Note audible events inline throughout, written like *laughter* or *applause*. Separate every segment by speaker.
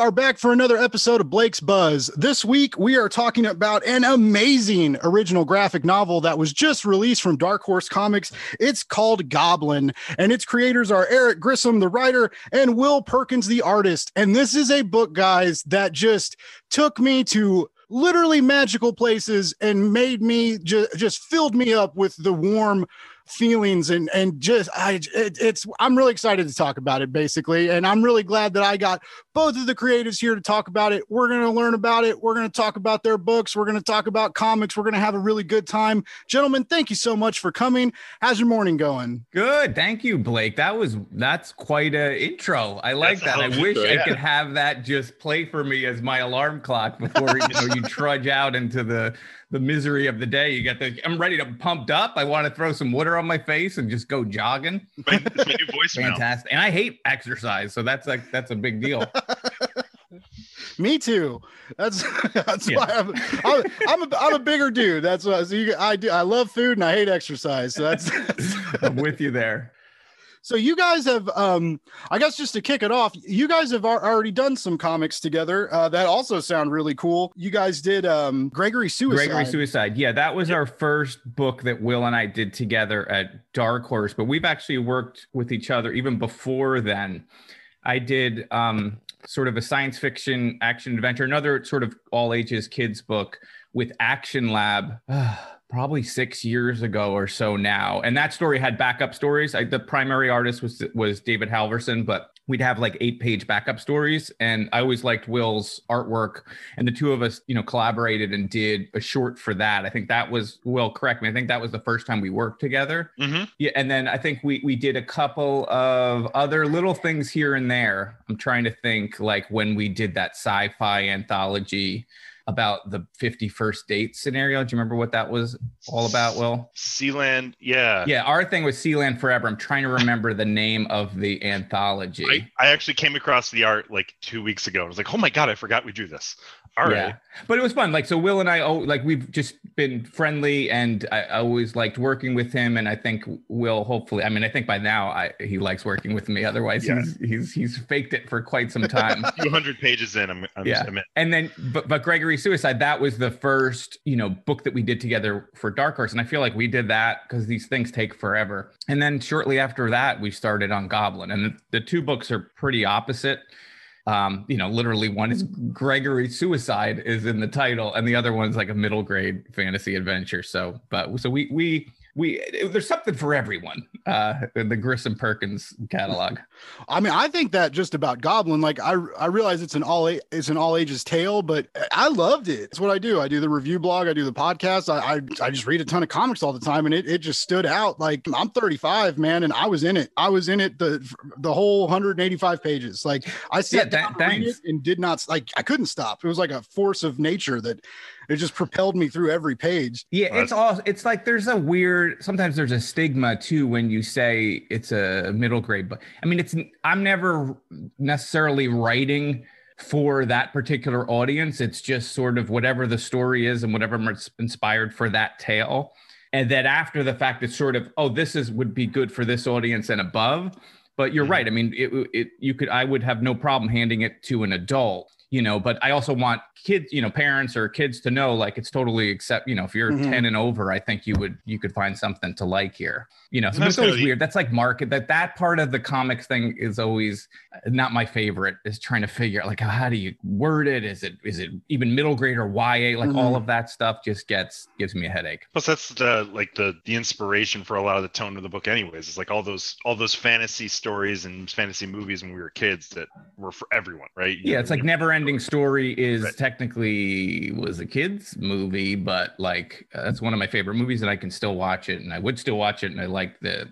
Speaker 1: are back for another episode of Blake's Buzz. This week, we are talking about an amazing original graphic novel that was just released from Dark Horse Comics. It's called Goblin, and its creators are Eric Grissom, the writer, and Will Perkins, the artist. And this is a book, guys, that just took me to literally magical places and made me ju- just filled me up with the warm feelings and and just I it, it's I'm really excited to talk about it basically and I'm really glad that I got both of the creatives here to talk about it. We're going to learn about it. We're going to talk about their books. We're going to talk about comics. We're going to have a really good time. Gentlemen, thank you so much for coming. How's your morning going?
Speaker 2: Good. Thank you, Blake. That was that's quite a intro. I like that's that. I wish intro, I could have that just play for me as my alarm clock before you know you trudge out into the the misery of the day. You get the I'm ready to pumped up. I want to throw some water on my face and just go jogging.
Speaker 3: My, my new voice
Speaker 2: Fantastic. And I hate exercise, so that's like that's a big deal. *laughs*
Speaker 1: Me too. That's that's yeah. why I'm I'm I'm a, I'm a bigger dude. That's why so you, I do I love food and I hate exercise. So that's, that's *laughs*
Speaker 2: I'm with you there.
Speaker 1: So you guys have, um, I guess, just to kick it off, you guys have already done some comics together uh, that also sound really cool. You guys did um, Gregory Suicide.
Speaker 2: Gregory Suicide, yeah, that was our first book that Will and I did together at Dark Horse. But we've actually worked with each other even before then. I did um, sort of a science fiction action adventure, another sort of all ages kids book with Action Lab. *sighs* probably six years ago or so now. And that story had backup stories. I, the primary artist was was David Halverson, but we'd have like eight page backup stories. And I always liked Will's artwork. And the two of us, you know, collaborated and did a short for that. I think that was Will. Correct me. I think that was the first time we worked together. Mm-hmm. Yeah. And then I think we we did a couple of other little things here and there. I'm trying to think like when we did that sci-fi anthology about the 51st date scenario. Do you remember what that was all about, Will?
Speaker 3: Sealand, yeah.
Speaker 2: Yeah, our thing was Sealand Forever. I'm trying to remember the name of the anthology.
Speaker 3: I, I actually came across the art like two weeks ago. I was like, oh my God, I forgot we drew this. All right. Yeah.
Speaker 2: But it was fun. Like, so Will and I, oh, like we've just been friendly and I, I always liked working with him. And I think Will hopefully, I mean, I think by now I, he likes working with me. Otherwise yeah. he's, he's, he's faked it for quite some time. *laughs*
Speaker 3: 200 pages in. I'm, I'm
Speaker 2: yeah. And then, but, but Gregory Suicide, that was the first, you know, book that we did together for Dark Horse. And I feel like we did that because these things take forever. And then shortly after that, we started on Goblin and the, the two books are pretty opposite um, you know, literally one is Gregory suicide is in the title, and the other one's like a middle grade fantasy adventure. So, but so we we we there's something for everyone uh in the grissom perkins catalog. *laughs*
Speaker 1: I mean i think that just about goblin like i i realize it's an all it's an all ages tale but i loved it. It's what i do. I do the review blog i do the podcast i i, I just read a ton of comics all the time and it, it just stood out. Like i'm 35 man and i was in it. I was in it the the whole 185 pages. Like i sat yeah, down and did not like i couldn't stop. It was like a force of nature that it just propelled me through every page.
Speaker 2: Yeah, it's all it's like there's a weird sometimes there's a stigma too when you say it's a middle grade book. I mean, it's I'm never necessarily writing for that particular audience. It's just sort of whatever the story is and whatever inspired for that tale. And that after the fact, it's sort of, oh, this is would be good for this audience and above. But you're mm-hmm. right. I mean, it, it you could I would have no problem handing it to an adult you know but i also want kids you know parents or kids to know like it's totally accept you know if you're mm-hmm. 10 and over i think you would you could find something to like here. You know so it's always weird. That's like market that that part of the comics thing is always not my favorite is trying to figure out like how do you word it? Is it is it even middle grade or ya like mm-hmm. all of that stuff just gets gives me a headache.
Speaker 3: Plus that's the like the the inspiration for a lot of the tone of the book anyways. It's like all those all those fantasy stories and fantasy movies when we were kids that were for everyone right?
Speaker 2: You yeah know, it's like never ending story is right. technically was a kids movie but like uh, that's one of my favorite movies and i can still watch it and i would still watch it and i like the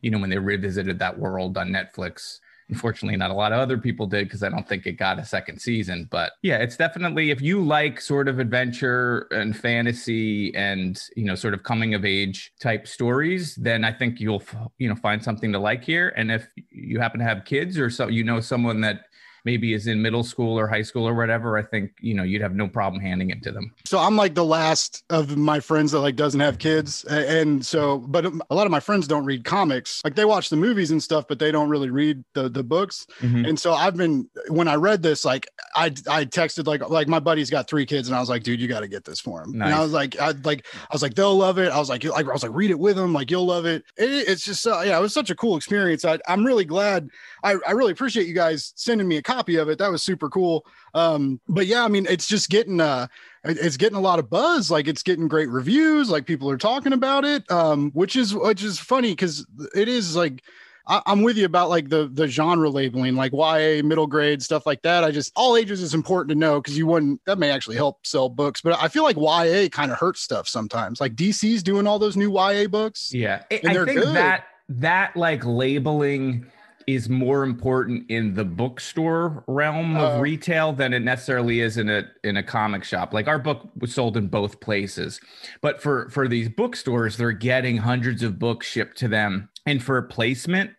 Speaker 2: you know when they revisited that world on netflix unfortunately not a lot of other people did because i don't think it got a second season but yeah it's definitely if you like sort of adventure and fantasy and you know sort of coming of age type stories then i think you'll you know find something to like here and if you happen to have kids or so you know someone that maybe is in middle school or high school or whatever, I think you know you'd have no problem handing it to them.
Speaker 1: So I'm like the last of my friends that like doesn't have kids, and so but a lot of my friends don't read comics. Like they watch the movies and stuff, but they don't really read the the books. Mm-hmm. And so I've been when I read this, like I I texted like like my buddy's got three kids, and I was like, dude, you got to get this for him. Nice. And I was like, I like I was like they'll love it. I was like, like I was like read it with them, like you'll love it. it it's just uh, yeah, it was such a cool experience. I, I'm really glad. I I really appreciate you guys sending me a copy of it. That was super cool. Um, but yeah, I mean, it's just getting uh it's getting a lot of buzz like it's getting great reviews like people are talking about it um which is which is funny because it is like I, am with you about like the the genre labeling, like YA, middle grade stuff like that. I just all ages is important to know because you wouldn't that may actually help sell books, but I feel like YA kind of hurts stuff sometimes. Like DC's doing all those new YA books.
Speaker 2: Yeah, I think good. that that like labeling is more important in the bookstore realm of uh, retail than it necessarily is in a in a comic shop. Like our book was sold in both places. But for for these bookstores, they're getting hundreds of books shipped to them. And for placement,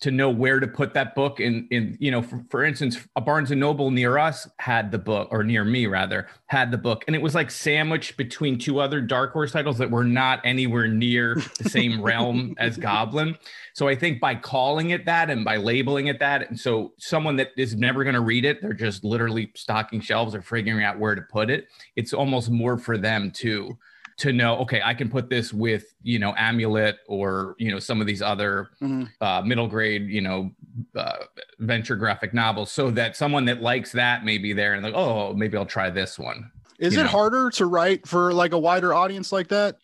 Speaker 2: to know where to put that book in in you know for, for instance a barnes and noble near us had the book or near me rather had the book. And it was like sandwiched between two other dark horse titles that were not anywhere near the same *laughs* realm as goblin. So i think by calling it that and by labeling it that and so someone that is never going to read it they're just literally stocking shelves or figuring out where to put it it's almost more for them too to know okay i can put this with you know amulet or you know some of these other mm-hmm. uh, middle grade you know uh, venture graphic novels so that someone that likes that may be there and like oh maybe i'll try this one
Speaker 1: is you it know? harder to write for like a wider audience like that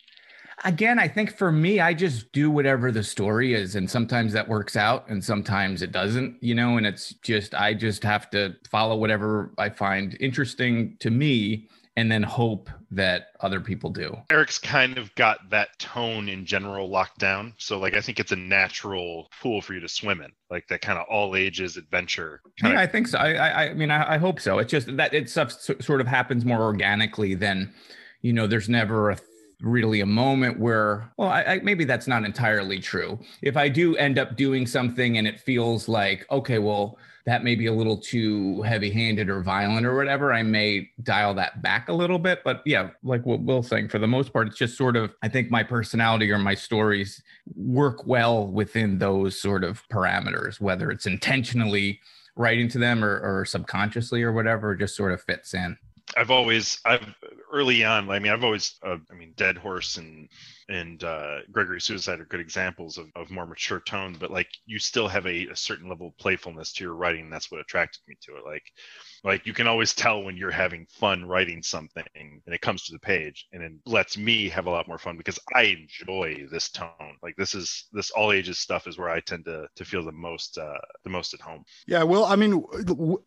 Speaker 2: again i think for me i just do whatever the story is and sometimes that works out and sometimes it doesn't you know and it's just i just have to follow whatever i find interesting to me and then hope that other people do.
Speaker 3: Eric's kind of got that tone in general locked down. So like I think it's a natural pool for you to swim in. Like that kind of all ages adventure.
Speaker 2: Yeah, I think so. I I, I mean I, I, hope so. It's just that it stuff sort of happens more organically than you know, there's never a really a moment where well I, I, maybe that's not entirely true if i do end up doing something and it feels like okay well that may be a little too heavy handed or violent or whatever, I may dial that back a little bit. But yeah, like what Will's saying, for the most part, it's just sort of, I think my personality or my stories work well within those sort of parameters, whether it's intentionally writing to them or, or subconsciously or whatever, just sort of fits in.
Speaker 3: I've always, I've early on, I mean, I've always, uh, I mean, Dead Horse and and uh, Gregory Suicide are good examples of, of more mature tone, but like you still have a, a certain level of playfulness to your writing. that's what attracted me to it. Like, like you can always tell when you're having fun writing something and it comes to the page and it lets me have a lot more fun because I enjoy this tone. Like this is this all ages stuff is where I tend to to feel the most uh the most at home.
Speaker 1: Yeah, well, I mean,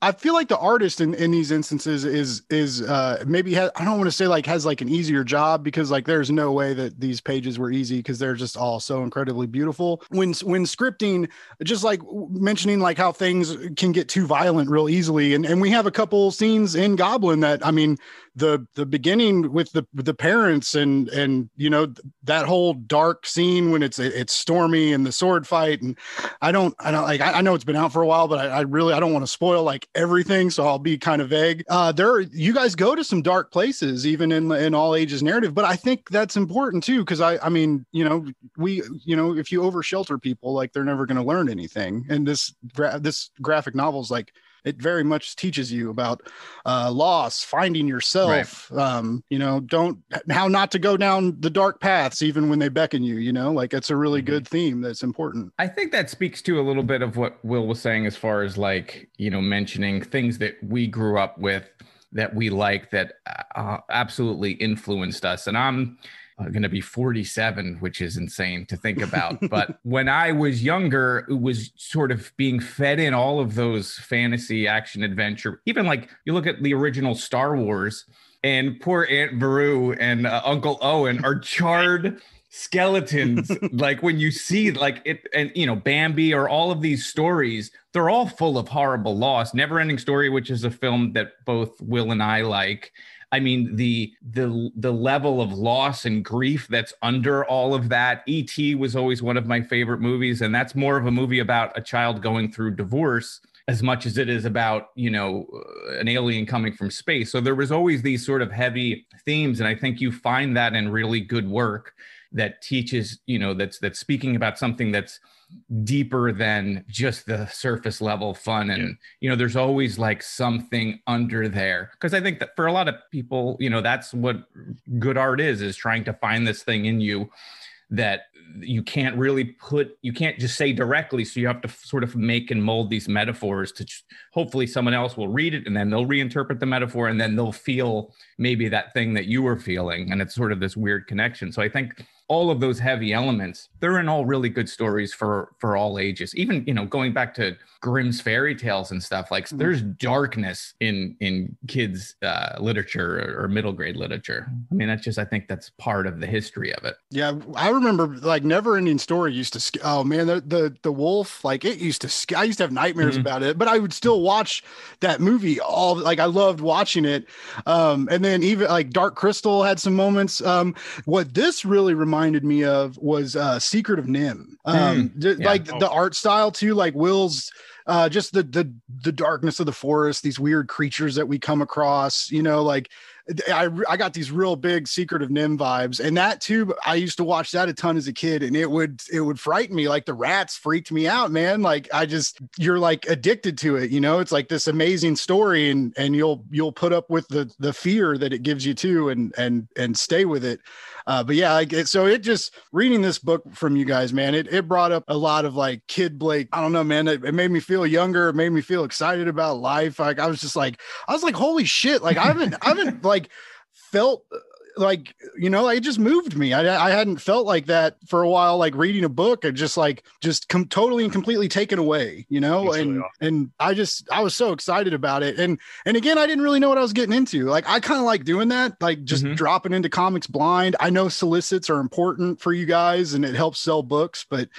Speaker 1: I feel like the artist in in these instances is is uh maybe has, I don't want to say like has like an easier job because like there's no way that these pages were easy because they're just all so incredibly beautiful. When when scripting, just like mentioning like how things can get too violent real easily, and and we have a couple scenes in Goblin that I mean the the beginning with the the parents and and you know that whole dark scene when it's it's stormy and the sword fight and I don't I don't like I know it's been out for a while but I, I really I don't want to spoil like everything so I'll be kind of vague. Uh, there you guys go to some dark places even in in all ages narrative, but I think that's important too because I I mean you know we you know if you over shelter people like they're never going to learn anything and this gra- this graphic novel is like it very much teaches you about uh, loss, finding yourself. Right. Um, you know, don't how not to go down the dark paths even when they beckon you. You know, like it's a really mm-hmm. good theme that's important.
Speaker 2: I think that speaks to a little bit of what Will was saying as far as like you know mentioning things that we grew up with that we like that uh, absolutely influenced us, and I'm going to be 47, which is insane to think about. *laughs* but when I was younger, it was sort of being fed in all of those fantasy action adventure. Even like you look at the original Star Wars, and poor Aunt Beru and uh, Uncle Owen are charred skeletons. *laughs* like when you see like it, and you know Bambi or all of these stories, they're all full of horrible loss. Never Ending Story, which is a film that both Will and I like I mean, the the the level of loss and grief that's under all of that. E.T. was always one of my favorite movies, and that's more of a movie about a child going through divorce as much as it is about you know uh, an alien coming from space so there was always these sort of heavy themes and i think you find that in really good work that teaches you know that's that's speaking about something that's deeper than just the surface level fun. And yeah. you know there's always like something under there. Because i think that for a lot of people you know that's what good art is is trying to find this thing in you that you can't really put you can't just say directly. So you have to sort of make and mold these metaphors to hopefully someone else will read it and then they'll reinterpret the metaphor and then they'll feel maybe that thing that you were feeling. And it's sort of this weird connection. So i think all of those heavy elements they're in all really good stories for for all ages. Even you know going back to grimm's fairy tales and stuff like mm-hmm. there's darkness in in kids uh, literature or, or middle grade literature. I mean that's just i think that's part of the history of it.
Speaker 1: Yeah i remember like never ending story used to oh man the, the the wolf like it used to i used to have nightmares mm-hmm. about it but i would still watch that movie all like i loved watching it. Um and then even like dark crystal had some moments. Um what this really reminded reminded me of was uh Secret of NIMH. Um, mm, yeah. like oh. the art style too, like Will's uh, just the the the darkness of the forest, these weird creatures that we come across, you know, like I, I got these real big secret of NIMH vibes and that too i used to watch that a ton as a kid and it would it would frighten me like the rats freaked me out man like i just you're like addicted to it you know it's like this amazing story and and you'll you'll put up with the the fear that it gives you too and and and stay with it uh, but yeah, like so it just reading this book from you guys, man, it, it brought up a lot of like kid Blake. I don't know, man. It, it made me feel younger. It made me feel excited about life. Like I was just like, I was like, holy shit. Like I haven't, I haven't *laughs* like felt like you know it just moved me. I, I hadn't felt like that for a while like reading a book and just like just com- totally and completely taken away you know? And really and i just i was so excited about it. And and again i didn't really know what i was getting into. Like i kind of like doing that like just mm-hmm. dropping into comics blind. I know solicits are important for you guys and it helps sell books but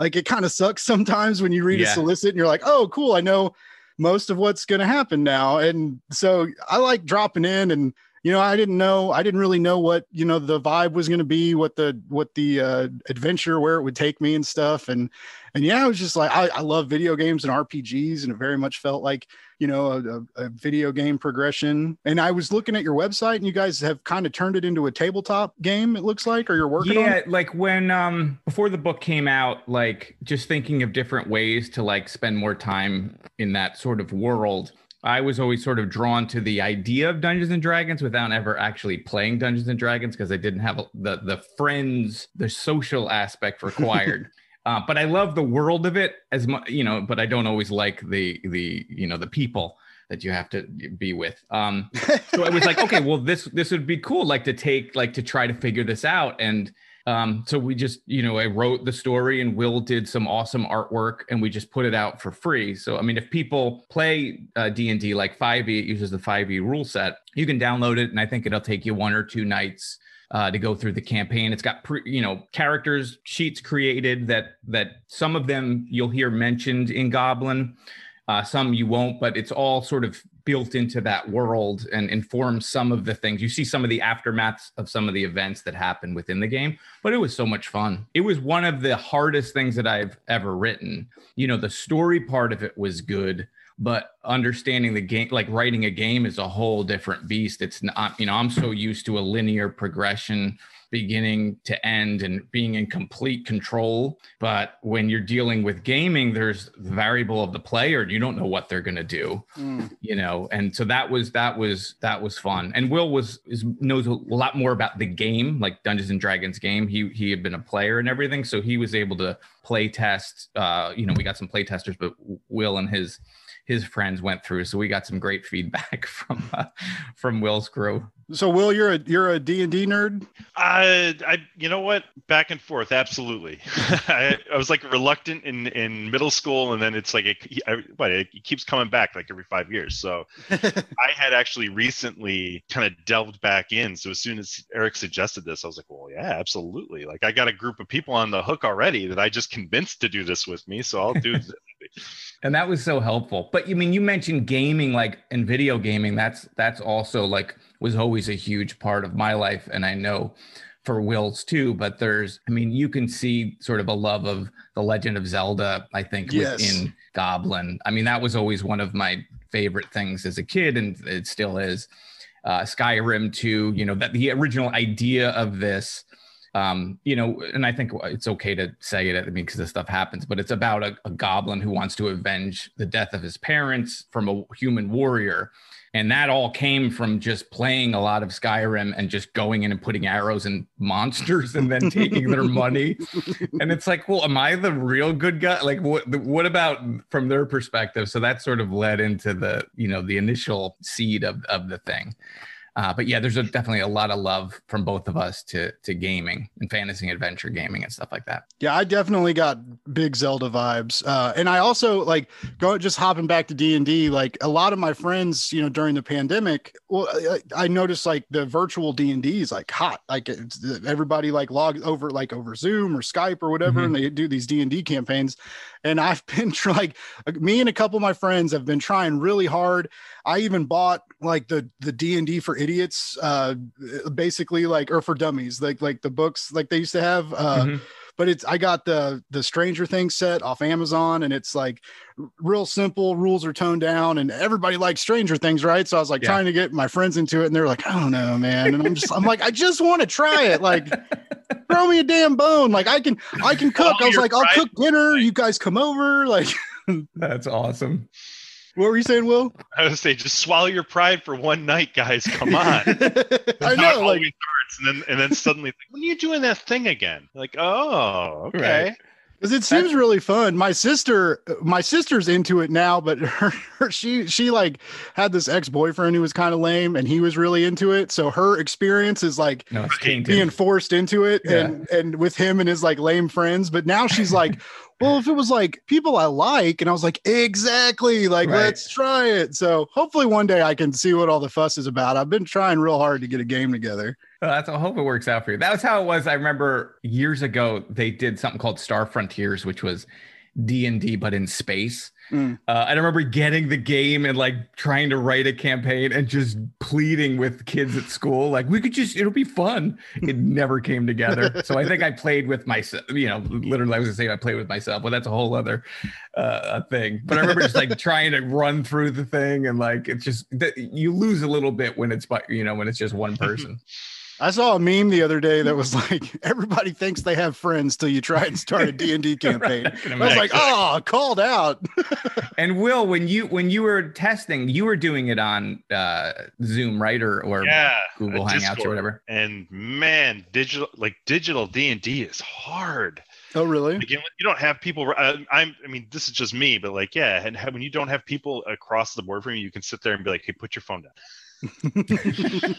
Speaker 1: like it kind of sucks *laughs* sometimes when you read yeah. a solicit and you're like oh cool i know most of what's going to happen now. And so i like dropping in and you know, I didn't know, I didn't really know what, you know, the vibe was going to be, what the, what the uh, adventure, where it would take me and stuff. And, and yeah, I was just like, I, I love video games and RPGs. And it very much felt like, you know, a, a, video game progression. And I was looking at your website and you guys have kind of turned it into a tabletop game, it looks like, or you're working on it.
Speaker 2: yeah, like when, um, before the book came out, like just thinking of different ways to like spend more time in that sort of world I was always sort of drawn to the idea of Dungeons and Dragons without ever actually playing Dungeons and Dragons because I didn't have the the friends, the social aspect required. *laughs* uh, but I love the world of it as much, you know. But I don't always like the the you know the people that you have to be with. Um, so I was like, *laughs* okay, well this this would be cool, like to take like to try to figure this out and um, so we just, you know, I wrote the story and Will did some awesome artwork and we just put it out for free. So, I mean, if people play uh, D&D like 5e, it uses the 5e rule set, you can download it and I think it'll take you one or two nights uh, to go through the campaign. It's got pre, you know characters sheets created that that some of them you'll hear mentioned in Goblin, uh, some you won't, but it's all sort of built into that world and informs some of the things. You see some of the aftermaths of some of the events that happen within the game, but it was so much fun. It was one of the hardest things that I've ever written. You know, the story part of it was good, but understanding the game, like writing a game, is a whole different beast. It's not, you know, I'm so used to a linear progression beginning to end and being in complete control. But when you're dealing with gaming, there's the variable of the player. You don't know what they're going to do, mm. you know. And so that was that was that was fun. And Will was is, knows a lot more about the game, like Dungeons and Dragons game. He he had been a player and everything, so he was able to play test. Uh, you know, we got some play testers, but Will and his his friends went through. So we got some great feedback *laughs* from uh, from Will's crew.
Speaker 1: So Will, you're a you're a D and D nerd.
Speaker 3: I I you know what? Back and forth, absolutely. *laughs* I, I, was like reluctant in in middle school, and then it's like it, I, what, it keeps coming back like every five years. So *laughs* I had actually recently kind of delved back in. So as soon as Eric suggested this, I was like, well, yeah, absolutely. Like I got a group of people on the hook already that I just convinced to do this with me. So I'll do.
Speaker 2: And that was so helpful. But you I mean you mentioned gaming, like in video gaming. That's that's also like was always a huge part of my life, and I know for Will's too, but there's, I mean, you can see sort of a love of the Legend of Zelda, I think,
Speaker 1: Yes.
Speaker 2: within Goblin. I mean, that was always one of my favorite things as a kid, and it still is. Uh, Skyrim too, you know, that the original idea of this, um, you know, and I think it's okay to say it, I mean, because this stuff happens, but it's about a, a goblin who wants to avenge the death of his parents from a human warrior. And that all came from just playing a lot of Skyrim and just going in and putting arrows in monsters and then taking their money. *laughs* And it's like, well, am I the real good guy? Like, what? What about from their perspective? So that sort of led into the, you know, the initial seed of of the thing. Uh, but yeah, there's a, definitely a lot of love from both of us to to gaming and fantasy adventure gaming and stuff like that.
Speaker 1: Yeah, I definitely got big Zelda vibes, uh, and I also like go just hopping back to D and D. Like a lot of my friends, you know, during the pandemic, well, I, I noticed like the virtual D and D is like hot. Like it's, everybody like logs over like over Zoom or Skype or whatever,
Speaker 2: Mhm.
Speaker 1: and they do these D and D campaigns. And I've *laughs* been like, me and a couple of my friends have been trying really hard. I even bought like the the D and D for idiots, uh, basically like or for dummies, like like the books like they used to have. Uh,
Speaker 2: Mhm.
Speaker 1: But it's I got the the Stranger Things set off Amazon, and it's like real simple. Rules are toned down, and everybody likes Stranger Things, right? So I was like
Speaker 2: Yeah.
Speaker 1: trying to get my friends into it, and they're like, "I don't know, man," and I'm just I'm like, I just want to try it, like. *laughs* Throw me a damn bone. Like I can, I can cook.
Speaker 3: Swallow
Speaker 1: I was
Speaker 3: your
Speaker 1: like, I'll cook dinner. You guys come over. *laughs* Like,
Speaker 2: That's awesome.
Speaker 1: what were you saying, Will?
Speaker 3: I would say just swallow your pride for one night, guys. Come on. *laughs*
Speaker 1: I
Speaker 3: That's how it
Speaker 1: know, like,
Speaker 3: always starts, and then and then suddenly, when are you doing that thing again? Like, oh, okay.
Speaker 2: Right.
Speaker 1: because it seems really fun. My sister, my sister's into it now, but *laughs* her, her she she like had this ex boyfriend who was kind of lame, and he was really into it. So her experience is like
Speaker 2: No,
Speaker 1: being forced into it,
Speaker 2: Yeah.
Speaker 1: and and with him and his like lame friends. But now she's like, *laughs* well, if it was like people I like, and I was like, exactly, like
Speaker 2: Right.
Speaker 1: let's try it. So hopefully one day I can see what all the fuss is about. I've been trying real hard to get a game together.
Speaker 2: Well, that's I hope it works out for you. That was how it was. I remember years ago they did something called Star Frontiers, which was D and D but in space.
Speaker 1: Mm.
Speaker 2: Uh, I remember getting the game and like trying to write a campaign and just pleading with kids at school, like we could just it'll be fun. It *laughs* never came together. So I think I played with myself. You know, literally, I was gonna say I played with myself, but that's a whole other uh, thing. But I remember just like trying to run through the thing and like it's just that you lose a little bit when it's but you know when it's just one person. *laughs*
Speaker 1: I saw a meme the other day that was like, *laughs* everybody thinks they have friends till you try and start a *laughs* D&D campaign.
Speaker 2: Right, I
Speaker 1: was like, oh, called out. *laughs*
Speaker 2: And Will, when you when you were testing, you were doing it on uh, Zoom, right, or or
Speaker 3: Yeah.
Speaker 2: Google
Speaker 3: uh,
Speaker 2: Hangouts or whatever.
Speaker 3: And man, digital like digital D and D is hard.
Speaker 1: Oh, really?
Speaker 3: Again, you don't have people. Uh, I'm. I mean, this is just me, but like, yeah, and when you don't have people across the board from you, you can sit there and be like, "Hey, put your phone down."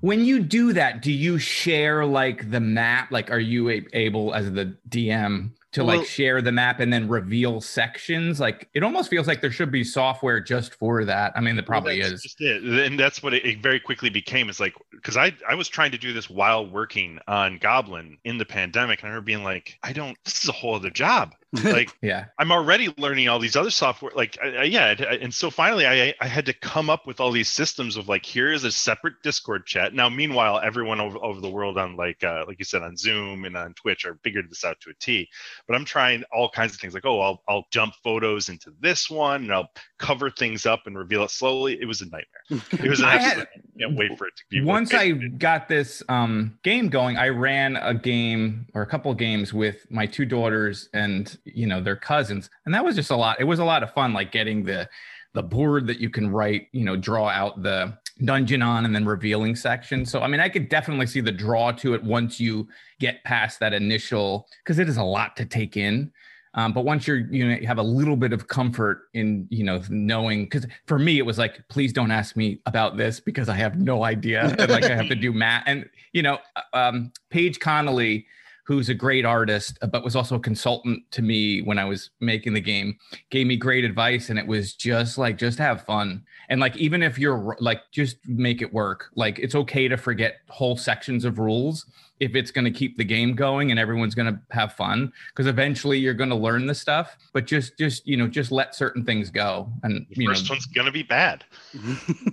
Speaker 2: When you do that, do you share like the map? Like, are you able as the DM to
Speaker 1: Well-
Speaker 2: like share the map and then reveal sections? Like, it almost feels like there should be software just for that. I mean, there probably
Speaker 3: Well,
Speaker 2: is.
Speaker 3: Just it. And that's what it, it very quickly became. Is like because I I was trying to do this while working on Goblin in the pandemic, and I remember being like, I don't. This is a whole other job. Like *laughs*
Speaker 2: Yeah.
Speaker 3: I'm already learning all these other software. Like, I, I, yeah, I- and so finally, I I had to come up with all these systems of like, here is a separate Discord chat. Now, meanwhile, everyone over, over the world on like, uh, like you said, on Zoom and on Twitch, are figured this out to a T. But I'm trying all kinds of things. Like, oh, I'll I'll dump photos into this one, and I'll cover things up and reveal it slowly. It was a nightmare. *laughs* It was an
Speaker 2: I had-
Speaker 3: I can't wait for it to be.
Speaker 2: Once I got this um, game going, I ran a game or a couple of games with my two daughters and you know their cousins, and that was just a lot. It was a lot of fun, like getting the the board that you can write, you know, draw out the dungeon on, and then revealing section. So I mean, I could definitely see the draw to it once you get past that initial, because it is a lot to take in. Um, but once you're, you know, you have a little bit of comfort in, you know, knowing, because for me, it was like, please don't ask me about this because I have no idea. And like I have to do *laughs* math. And, you know, um, Paige Connolly, who's a great artist, uh, but was also a consultant to me when I was making the game, gave me great advice. And it was just like, just have fun. And like, even if you're like, just make it work. Like, it's okay to forget whole sections of rules if it's going to keep the game going and everyone's going to have fun because eventually you're going to learn the stuff but just just you know just let certain things go and
Speaker 3: the
Speaker 2: you know
Speaker 3: first one's gonna be bad. *laughs*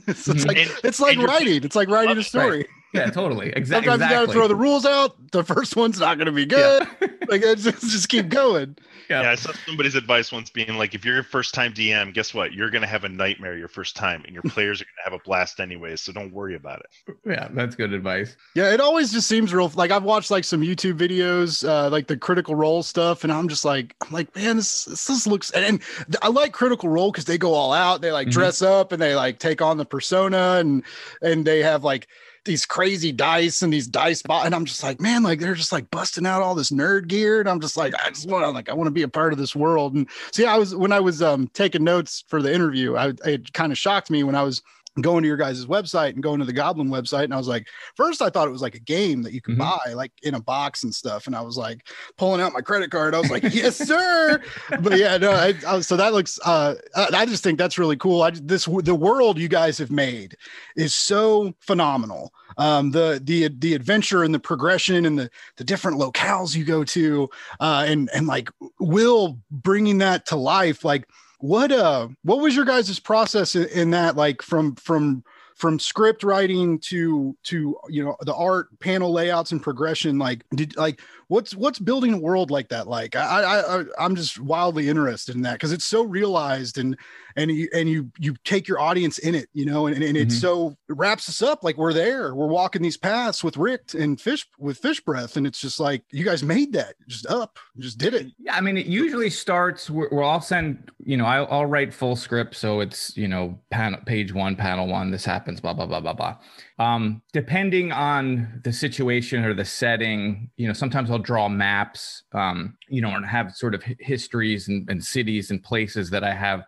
Speaker 1: it's, it's like
Speaker 3: And-
Speaker 1: it's like writing. It's like writing a
Speaker 3: Right.
Speaker 1: Story.
Speaker 2: Yeah, totally. Exactly.
Speaker 1: Sometimes you got to throw the rules out. The first one's not going to be good. Yeah. *laughs* like just, just keep going.
Speaker 3: Yeah. yeah, I saw somebody's advice once being like, if you're a first time DM, guess what? You're going to have a nightmare your first time, and your players are going to have a blast anyways. So don't worry about it.
Speaker 2: Yeah, that's good advice.
Speaker 1: Yeah, it always just seems real. Like I've watched like some YouTube videos, uh, like the Critical Role stuff, and I'm just like, I'm like, man, this this, this looks. And, and, I like Critical Role because they go all out. They like mm-hmm. dress up and they like take on the persona, and and they have like these crazy dice and these dice bo- and I'm just like, man, like they're just like busting out all this nerd gear. And I'm just like, I just want to like I want to be a part of this world. And see, I was when I was um taking notes for the interview, I it kind of shocked me when I was going to your guys' website and going to the Goblin website. And I was like, first I thought it was like a game that you could mm-hmm. buy like in a box and stuff. And I was like pulling out my credit card. I was like, yes, sir. *laughs* but yeah, no, I, I, so that looks, uh, I just think that's really cool. I this, the world you guys have made is so phenomenal. Um, the, the, the adventure and the progression and the, the different locales you go to, uh, and, and like Will bringing that to life, like, what uh what was your guys' process in, in that like from from from script writing to to you know the art panel layouts and progression? Like did like what's what's building a world like that like? I i, I i'm just wildly interested in that because it's so realized and and you and you you take your audience in it you know and, and mm-hmm. it's so it wraps us up like we're there we're walking these paths with Rikt and fish with fish breath and it's just like you guys made that just up just did it.
Speaker 2: Yeah i mean it usually starts We're all send you know I'll, I'll write full script so it's you know panel page one panel one this happens blah blah blah blah blah um, depending on the situation or the setting, you know, sometimes I'll draw maps, um, you know, and have sort of histories and, and cities and places that I have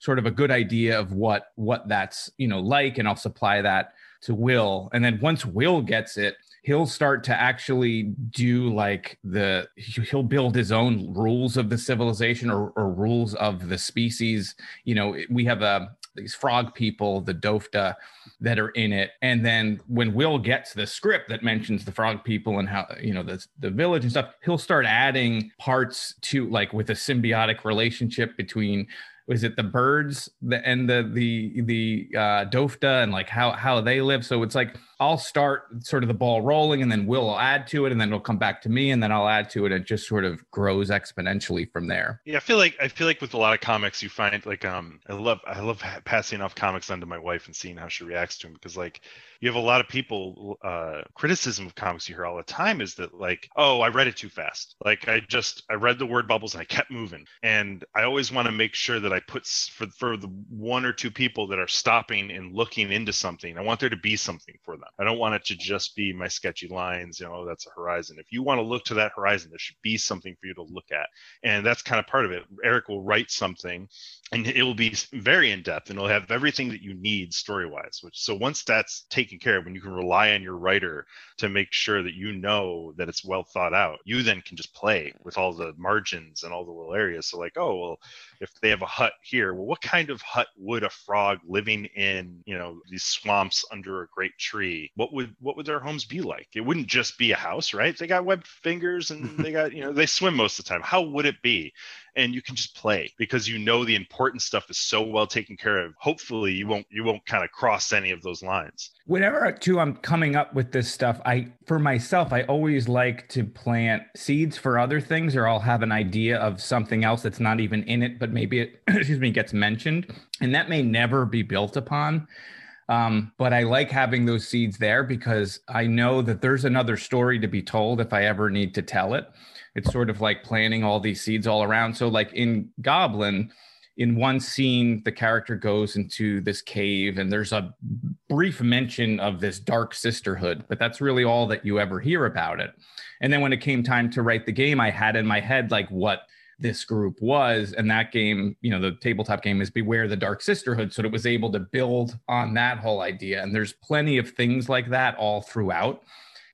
Speaker 2: sort of a good idea of what what that's you know like, and I'll supply that to Will. And then once Will gets it, he'll start to actually do like the he'll build his own rules of the civilization or, or rules of the species. You know, we have a these frog people, the Dofta, that are in it. And then when Will gets the script that mentions the frog people and how you know the the village and stuff, he'll start adding parts to like with a symbiotic relationship between was it the birds the, and the the the uh, Dofta and like how how they live. So it's like I'll start sort of the ball rolling, and then Will add to it, and then it'll come back to me, and then I'll add to it. And it just sort of grows exponentially from there.
Speaker 3: Yeah, I feel like I feel like with a lot of comics, you find like um I love I love passing off comics onto my wife and seeing how she reacts to them because like you have a lot of people uh, criticism of comics you hear all the time is that like oh i read it too fast like i just i read the word bubbles and i kept moving and i always want to make sure that i put for for the one or two people that are stopping and looking into something i want there to be something for them i don't want it to just be my sketchy lines you know that's a horizon. If you want to look to that horizon there should be something for you to look at. And that's kind of part of it. Eric will write something and it will be very in depth and it'll have everything that you need story wise which so once that's taken care of when you can rely on your writer to make sure that you know that it's well thought out you then can just play with all the margins and all the little areas. So like oh well if they have a hut here well what kind of hut would a frog living in you know these swamps under a great tree what would what would their homes be like? It wouldn't just be a house right? They got webbed fingers and *laughs* they got you know they swim most of the time. How would it be and you can just play because you know the important stuff is so well taken care of. Hopefully, you won't you won't kind of cross any of those lines.
Speaker 2: Whenever too I'm coming up with this stuff, I for myself I always like to plant seeds for other things, or I'll have an idea of something else that's not even in it, but maybe it *clears throat* excuse me gets mentioned, and that may never be built upon. Um, but I like having those seeds there because I know that there's another story to be told if I ever need to tell it it's sort of like planting all these seeds all around. So, like in Goblin, in one scene, the character goes into this cave and there's a brief mention of this dark sisterhood, but that's really all that you ever hear about it. And then when it came time to write the game, I had in my head like what this group was. And that game, you know, the tabletop game is Beware the Dark Sisterhood. So it was able to build on that whole idea. And there's plenty of things like that all throughout.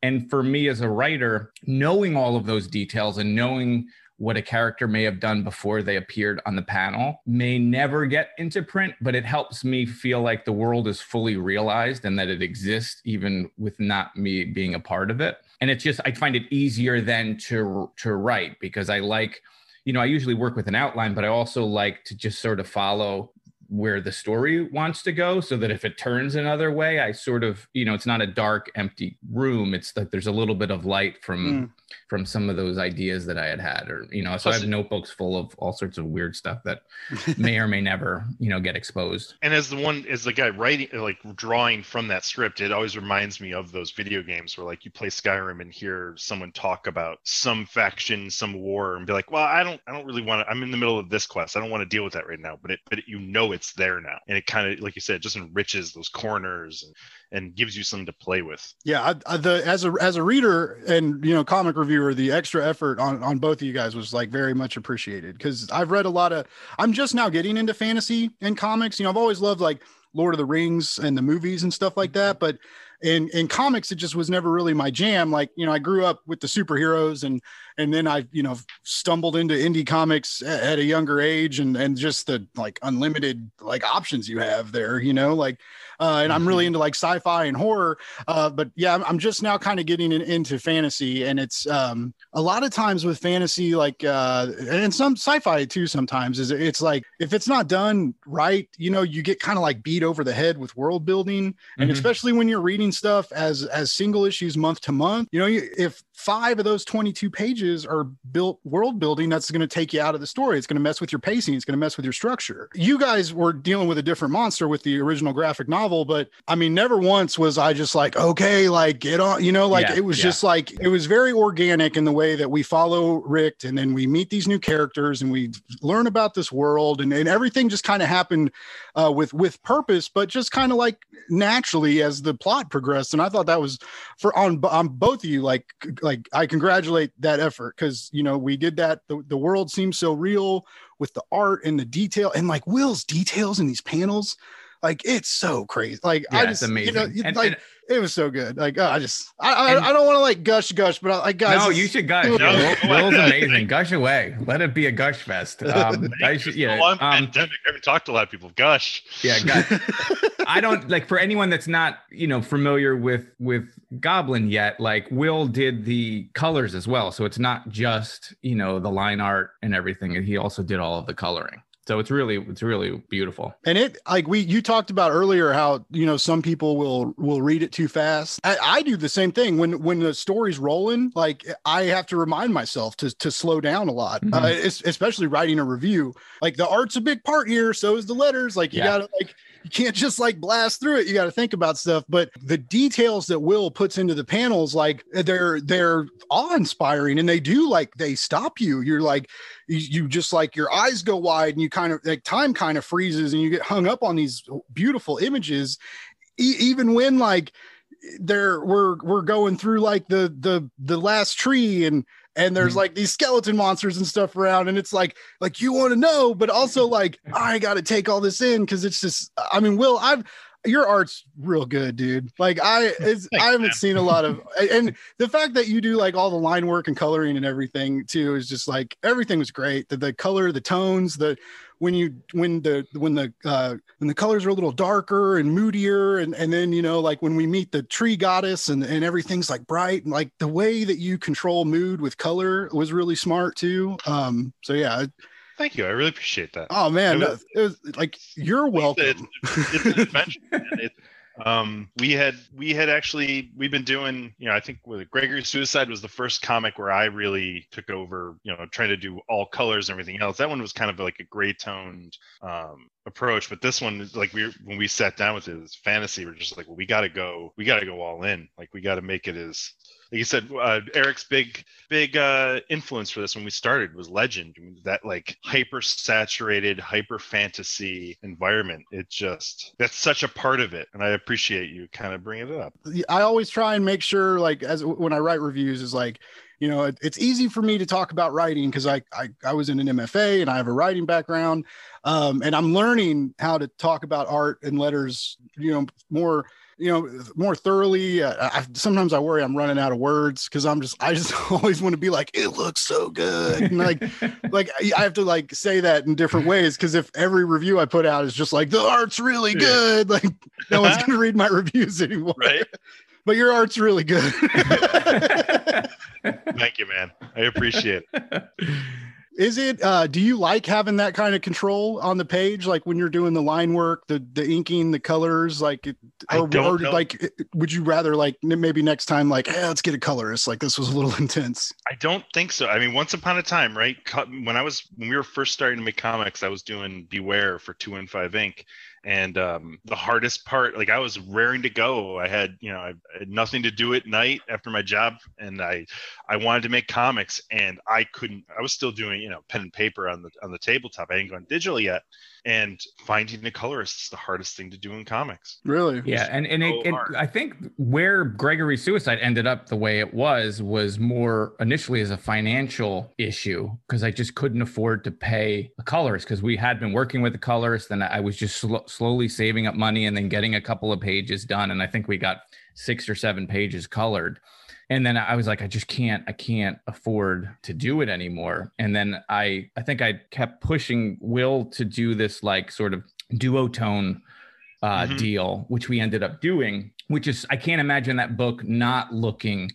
Speaker 2: And for me as a writer, knowing all of those details and knowing what a character may have done before they appeared on the panel may never get into print, but it helps me feel like the world is fully realized and that it exists even with not me being a part of it. And it's just I find it easier then to to write because I like, you know, I usually work with an outline, but I also like to just sort of follow where the story wants to go so that if it turns another way i sort of you know it's not a dark empty room it's like there's a little bit of light from mm. From some of those ideas that i had had or you know so i have notebooks full of all sorts of weird stuff that *laughs* may or may never you know get exposed.
Speaker 3: And as the one as the guy writing like drawing from that script it always reminds me of those video games where like you play skyrim and hear someone talk about some faction some war and be like well i don't i don't really want to i'm in the middle of this quest. I don't want to deal with that right now. But it but it, you know it's there now. And it kind of like you said just enriches those corners and, and gives you something to play with.
Speaker 1: Yeah I, I, the as a as a reader and you know comic reviewer the extra effort on on both of you guys was like very much appreciated because i've read a lot of i'm just now getting into fantasy and comics. You know i've always loved like lord of the rings and the movies and stuff like that but in in comics it just was never really my jam like you know i grew up with the superheroes and and then i you know stumbled into indie comics at, at a younger age and and just the like unlimited like options you have there you know like uh, and I'm really mm-hmm. into like sci-fi and horror. Uh, but yeah, I'm, I'm just now kind of getting in, into fantasy, and it's um, a lot of times with fantasy, like uh, and some sci-fi too. Sometimes is it's like if it's not done right, you know, you get kind of like beat over the head with world building, and mm-hmm. especially when you're reading stuff as as single issues month to month. You know, if five of those 22 pages are built world building that's going to take you out of the story. It's going to mess with your pacing. It's going to mess with your structure. You guys were dealing with a different monster with the original graphic novel but i mean never once was i just like okay like get on you know like yeah, it was yeah. just like it was very organic in the way that we follow Rikt and then we meet these new characters and we learn about this world and, and everything just kind of happened uh, with with purpose but just kind of like naturally as the plot progressed. And i thought that was for on on both of you like like I congratulate that effort because you know we did that. The, the world seems so real with the art and the detail and like Will's details in these panels. Like it's so crazy. Like
Speaker 2: yeah,
Speaker 1: I just,
Speaker 2: amazing.
Speaker 1: You know, and, like and, it was so good. Like oh, I just, I, I, I don't want to like gush, gush, but I, like guys.
Speaker 2: No, you should gush. No, Will's amazing. gush away. Let it be a gush fest. *laughs* Um, I should, yeah.
Speaker 3: Um, pandemic. I haven't talked to a lot of people. Gush.
Speaker 2: Yeah, gush. *laughs* I don't like for anyone that's not you know familiar with with Goblin yet. Like Will did the colors as well, so it's not just you know the line art and everything. He also did all of the coloring so it's really it's really beautiful.
Speaker 1: And it like we you talked about earlier how you know some people will will read it too fast. I, I, do the same thing. When when the story's rolling like i have to remind myself to to slow down a lot mm-hmm. uh, especially writing a review. Like the art's a big part here so is the letters. Like you yeah. gotta like you *laughs* can't just like blast through it. You got to think about stuff. But the details that Will puts into the panels, like they're they're awe inspiring, and they do like they stop you. You're like you, just like your eyes go wide, and you kind of like time kind of freezes, and you get hung up on these beautiful images, e- even when like there we're we're going through like the the the last tree and and there's mm-hmm. like these skeleton monsters and stuff around and it's like like you want to know but also like i got to take all this in because it's just i mean will i've your art's real good dude. Like i *laughs* Thanks, i haven't man. seen a lot of *laughs* and the fact that you do like all the line work and coloring and everything too is just like everything was great. The, the color the tones the when you when the when the uh when the colors are a little darker and moodier and and then you know like when we meet the tree goddess and and everything's like bright and like the way that you control mood with color was really smart too. Um so yeah
Speaker 3: Thank you. I really appreciate that.
Speaker 1: Oh man, it was, it was like you're welcome. It's, it's an adventure.
Speaker 3: um, we had we had actually we've been doing you know I think with Gregory Suicide was the first comic where I really took over you know trying to do all colors and everything else. That one was kind of like a gray toned um, approach, but this one like we when we sat down with it, it fantasy. We're just like well we got to go we got to go all in. Like we got to make it as like you said, uh, Eric's big big uh, influence for this when we started was Legend. I mean, that like hyper saturated, hyper fantasy environment. It just that's such a part of it, and I appreciate you kind of bringing it up.
Speaker 1: I always try and make sure, like, as when I write reviews, is like you know it, it's easy for me to talk about writing because I, I, I was in an mfa and i have a writing background um, and i'm learning how to talk about art and letters you know more you know more thoroughly. Uh, I, sometimes i worry i'm running out of words because i'm just i just *laughs* always want to be like it looks so good. And like *laughs* like i have to like say that in different ways because if every review i put out is just like the art's really good like no one's *laughs* gonna read my reviews anymore.
Speaker 3: Right.
Speaker 1: But your art's really good
Speaker 3: thank you man i appreciate it *laughs*
Speaker 1: Is it? Uh, do you like having that kind of control on the page, like when you're doing the line work, the the inking, the colors, like, or, or like, would you rather like maybe next time, like, hey, let's get a colorist? Like this was a little *laughs* intense.
Speaker 3: I don't think so. I mean, once upon a time, right? When I was when we were first starting to make comics, I was doing Beware for Two and Five Ink, and um, the hardest part like i was raring to go. I had you know i had nothing to do at night after my job and i i wanted to make comics and i couldn't i was still doing you know pen and paper on the on the tabletop. I hadn't gone digital yet and finding a colorist is the hardest thing to do in comics.
Speaker 1: Really?
Speaker 2: Yeah and and so it, it, i think where gregory suicide ended up the way it was was more initially as a financial issue because i just couldn't afford to pay a colorist because we had been working with a colorist and i was just sl- slowly saving up money and then getting a couple of pages done. And i think we got six or seven pages colored. And then i was like i just can't i can't afford to do it anymore. And then i i think i kept pushing will to do this like sort of duotone uh, mm-hmm. deal which we ended up doing which is i can't imagine that book not looking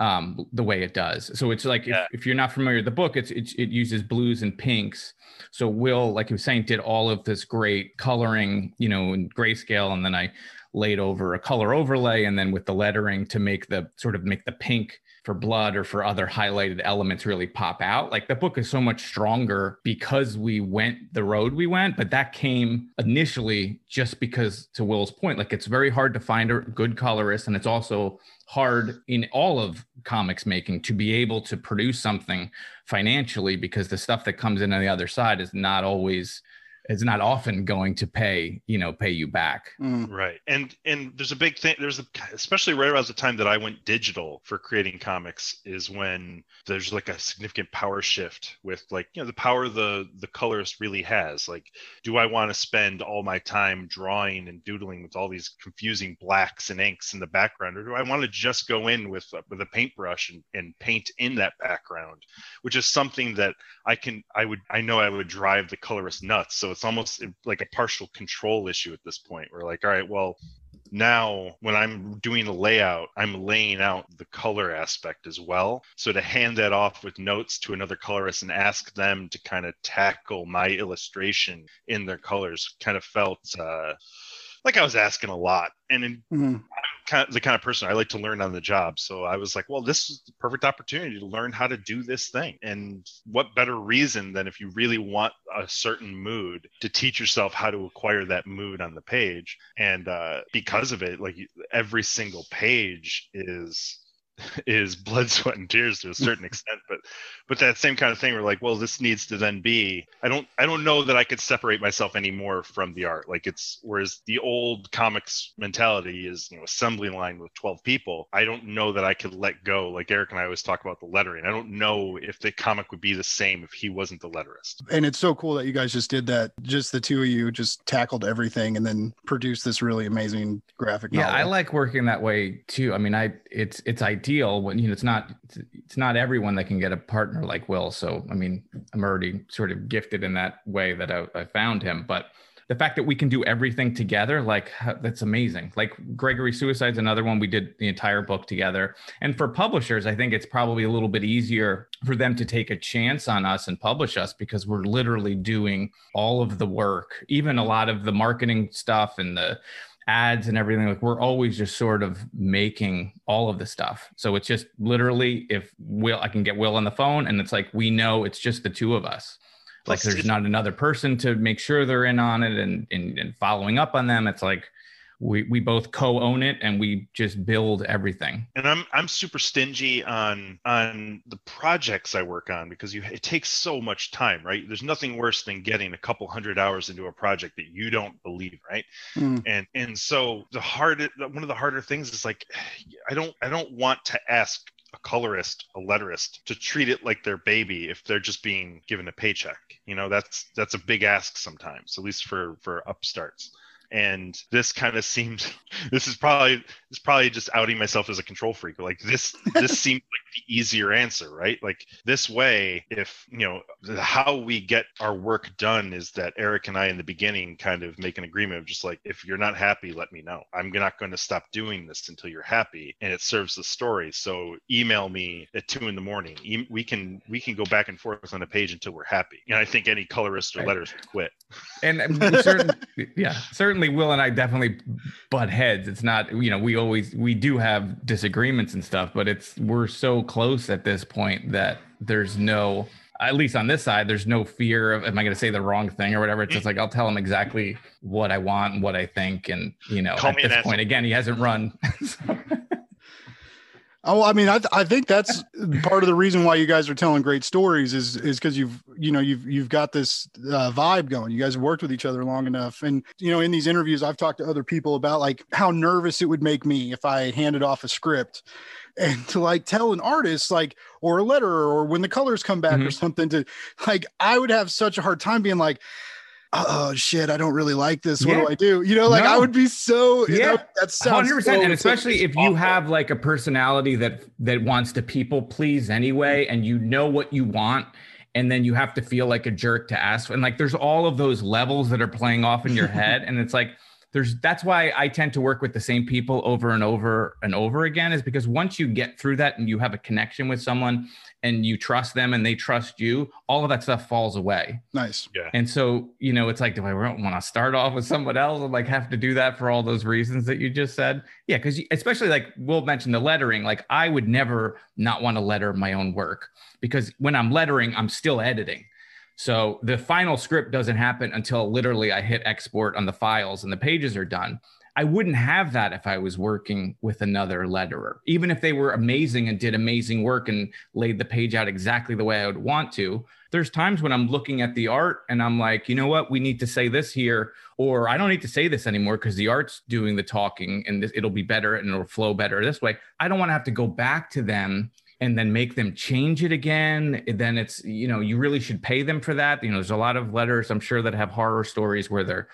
Speaker 2: um, the way it does. So it's like yeah. if, if, you're not familiar with the book, it's, it's, it uses blues and pinks. So Will, like he was saying, did all of this great coloring, you know, in grayscale, and then I laid over a color overlay and then with the lettering to make the sort of make the pink for blood or for other highlighted elements really pop out. Like the book is so much stronger because we went the road we went, but that came initially just because, to Will's point, like it's very hard to find a good colorist. And it's also hard in all of comics making to be able to produce something financially because the stuff that comes in on the other side is not always is not often going to pay you know pay you back.
Speaker 3: Mm. right. And and there's a big thing there's a especially right around the time that i went digital for creating comics is when there's like a significant power shift with like you know the power the the colorist really has. Like do i want to spend all my time drawing and doodling with all these confusing blacks and inks in the background or do i want to just go in with with a paintbrush and, and paint in that background which is something that i can i would i know i would drive the colorist nuts. So it's almost like a partial control issue at this point. We're like, all right, well, now when I'm doing a layout, I'm laying out the color aspect as well. So to hand that off with notes to another colorist and ask them to kind of tackle my illustration in their colors kind of felt uh, like I was asking a lot. And in, mm-hmm. Kind of the kind of person I like to learn on the job. So I was like, well, this is the perfect opportunity to learn how to do this thing. And what better reason than if you really want a certain mood to teach yourself how to acquire that mood on the page. And uh, because of it, like every single page is *laughs* is blood, sweat, and tears to a certain extent. But but that same kind of thing, we're like, well, this needs to then be. I don't I don't know that I could separate myself anymore from the art. Like it's whereas the old comics mentality is you know assembly line with twelve people. I don't know that I could let go. Like Eric and I always talk about the lettering. I don't know if the comic would be the same if he wasn't the letterist.
Speaker 1: And it's so cool that you guys just did that. Just the two of you just tackled everything and then produced this really amazing graphic.
Speaker 2: Yeah, I like working that way too. I mean, I it's it's ideal deal when you know it's not it's not everyone that can get a partner like Will. So I mean, I'm already sort of gifted in that way that I, I found him, but the fact that we can do everything together like that's amazing. Like gregory suicide's another one. We did the entire book together. And for publishers i think it's probably a little bit easier for them to take a chance on us and publish us because we're literally doing all of the work even a lot of the marketing stuff and the ads and everything like we're always just sort of making all of the stuff. So it's just literally if will i can get will on the phone and it's like we know it's just the two of us. Like there's not another person to make sure they're in on it and, and, and following up on them. It's like we we both co-own it and we just build everything
Speaker 3: and i'm i'm super stingy on on the projects i work on because you it takes so much time right there's nothing worse than getting a couple hundred hours into a project that you don't believe right mm. and and so the hard one of the harder things is like i don't i don't want to ask a colorist, a letterist to treat it like their baby if they're just being given a paycheck. You know, that's that's a big ask sometimes, at least for for upstarts and this kind of seemed *laughs* this is probably is probably just outing myself as a control freak. Like this this *laughs* seemed like the easier answer right? Like this way if you know how we get our work done is that eric and i in the beginning kind of make an agreement of just like if you're not happy let me know. I'm not going to stop doing this until you're happy and it serves the story. So email me at two in the morning. E- we can we can go back and forth on a page until we're happy. And i think any colorist or letters quit.
Speaker 2: And certain, *laughs* yeah certainly will and i definitely butt heads. It's not you know we always we do have disagreements and stuff but it's we're so close at this point that there's no at least on this side there's no fear of am i going to say the wrong thing or whatever? It's just like i'll tell him exactly what i want and what i think and you know
Speaker 3: Call
Speaker 2: at this point again he hasn't run. *laughs* So,
Speaker 1: Oh, I mean, I, th- I think that's part of the reason why you guys are telling great stories is is because you've you know you've you've got this uh, vibe going. You guys have worked with each other long enough, and you know in these interviews, I've talked to other people about like how nervous it would make me if I handed off a script and to like tell an artist like or a letter or when the colors come back or
Speaker 2: Mhm.
Speaker 1: something to like I would have such a hard time being like. Oh shit! I don't really like this. What
Speaker 2: Yeah.
Speaker 1: do I do? You know, like I would be so.
Speaker 2: Yeah.
Speaker 1: that, that sounds
Speaker 2: hundred percent,
Speaker 1: so-
Speaker 2: and especially if you have like a personality that that wants to people please anyway, mm-hmm. and you know what you want, and then you have to feel like a jerk to ask, and like there's all of those levels that are playing off in your *laughs* head, and it's like there's that's why I tend to work with the same people over and over and over again, is because once you get through that and you have a connection with someone and you trust them and they trust you, all of that stuff falls away.
Speaker 1: nice. Yeah.
Speaker 2: And so, you know, it's like, do I want to start off with someone else and like have to do that for all those reasons that you just said? Yeah, because especially like we'll mention the lettering. Like, I would never not want to letter my own work because when I'm lettering, I'm still editing. So the final script doesn't happen until literally I hit export on the files and the pages are done. I wouldn't have that if I was working with another letterer, even if they were amazing and did amazing work and laid the page out exactly the way I would want to. There's times when I'm looking at the art and I'm like, you know what, we need to say this here, or I don't need to say this anymore because the art's doing the talking and this, it'll be better and it'll flow better this way. I don't want to have to go back to them and then make them change it again then it's you know you really should pay them for that you know there's a lot of letters i'm sure that have horror stories where they're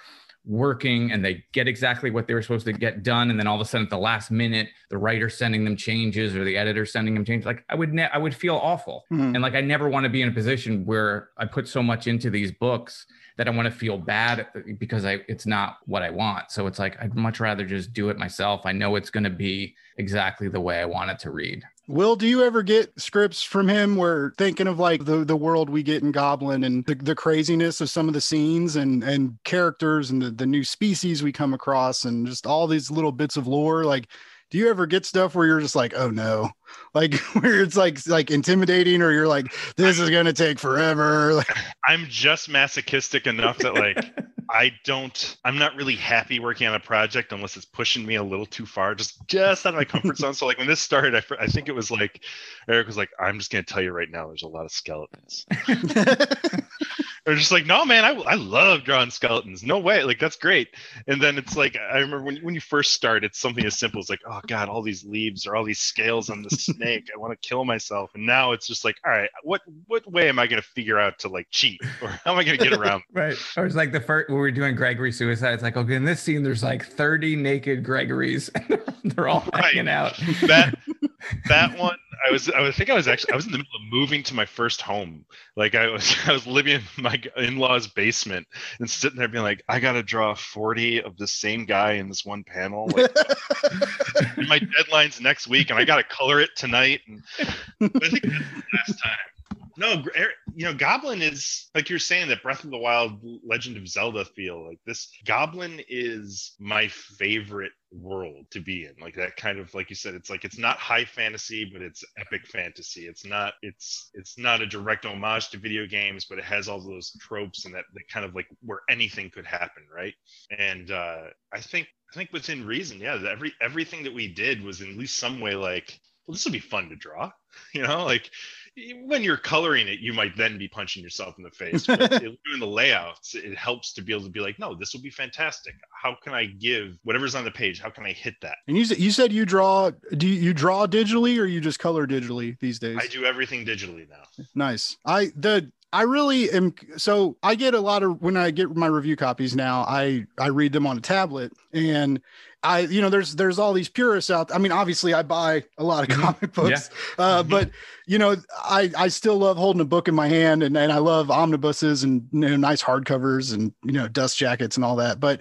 Speaker 2: working and they get exactly what they were supposed to get done. And then all of a sudden at the last minute the writer sending them changes or the editor sending them changes. Like i would ne- i would feel awful.
Speaker 1: Mhm.
Speaker 2: and like i never want to be in a position where i put so much into these books that i want to feel bad uh, because i it's not what i want. So it's like i'd much rather just do it myself. I know it's going to be exactly the way i want it to read.
Speaker 1: Will, do you ever get scripts from him where thinking of like the, the world we get in Goblin and the, the craziness of some of the scenes and, and characters and the, the new species we come across and just all these little bits of lore? Like, do you ever get stuff where you're just like, oh no, *laughs* like *laughs* where it's like like intimidating or you're like, this is gonna take forever? *laughs* Like,
Speaker 3: i'm just masochistic enough that like I don't. I'm not really happy working on a project unless it's pushing me a little too far, just just out of my comfort zone. So like when this started, I, I think it was like Eric was like, "I'm just gonna tell you right now, there's a lot of skeletons." They're just like, "No, man, I, I love drawing skeletons. No way, like that's great." And then it's like, I remember when when you first start, it's something as simple as like, "Oh God, all these leaves or all these scales on the *laughs* snake. I want to kill myself." And now it's just like, "All right, what what way am I gonna figure out to like cheat, *laughs* or how am I gonna get around?" *laughs*
Speaker 2: Right. Or it's like the first when we were doing Gregory suicide. It's like, okay, in this scene, there's like 30 naked Gregories. They're all
Speaker 3: Right.
Speaker 2: hanging out.
Speaker 3: that that one I was I was- think I was actually I was in the middle of moving to my first home. Like I was I was living in my in-laws basement and sitting there being like, I gotta draw 40 of the same guy in this one panel. Like *laughs* my deadline's next week and I gotta color it tonight. And I think that's the last time. No, you know, Goblin is like you're saying that Breath of the Wild, Legend of Zelda feel like this. Goblin is my favorite world to be in. Like that kind of like you said, it's like it's not high fantasy, but it's epic fantasy. It's not it's it's not a direct homage to video games, but it has all those tropes and that, that kind of like where anything could happen, right? And uh I think I think within reason, yeah, every everything that we did was in at least some way like, well, this will be fun to draw. *laughs* You know, like when you're coloring it, you might then be punching yourself in the face. But *laughs* doing the layouts, it helps to be able to be like, no, this will be fantastic. How can I give whatever's on the page? How can I hit that?
Speaker 1: and you said you said you draw do you, you draw digitally or you just color digitally these days?
Speaker 3: I do everything digitally now.
Speaker 1: Nice. I the I really am. So I get a lot of when I get my review copies now, I I read them on a tablet, and I you know there's there's all these purists out. I mean, obviously I buy a lot of
Speaker 2: Mhm.
Speaker 1: comic books,
Speaker 2: Yeah.
Speaker 1: uh,
Speaker 3: Mhm.
Speaker 1: but you know I I still love holding a book in my hand, and and I love omnibuses and you know nice hardcovers and you know dust jackets and all that, but.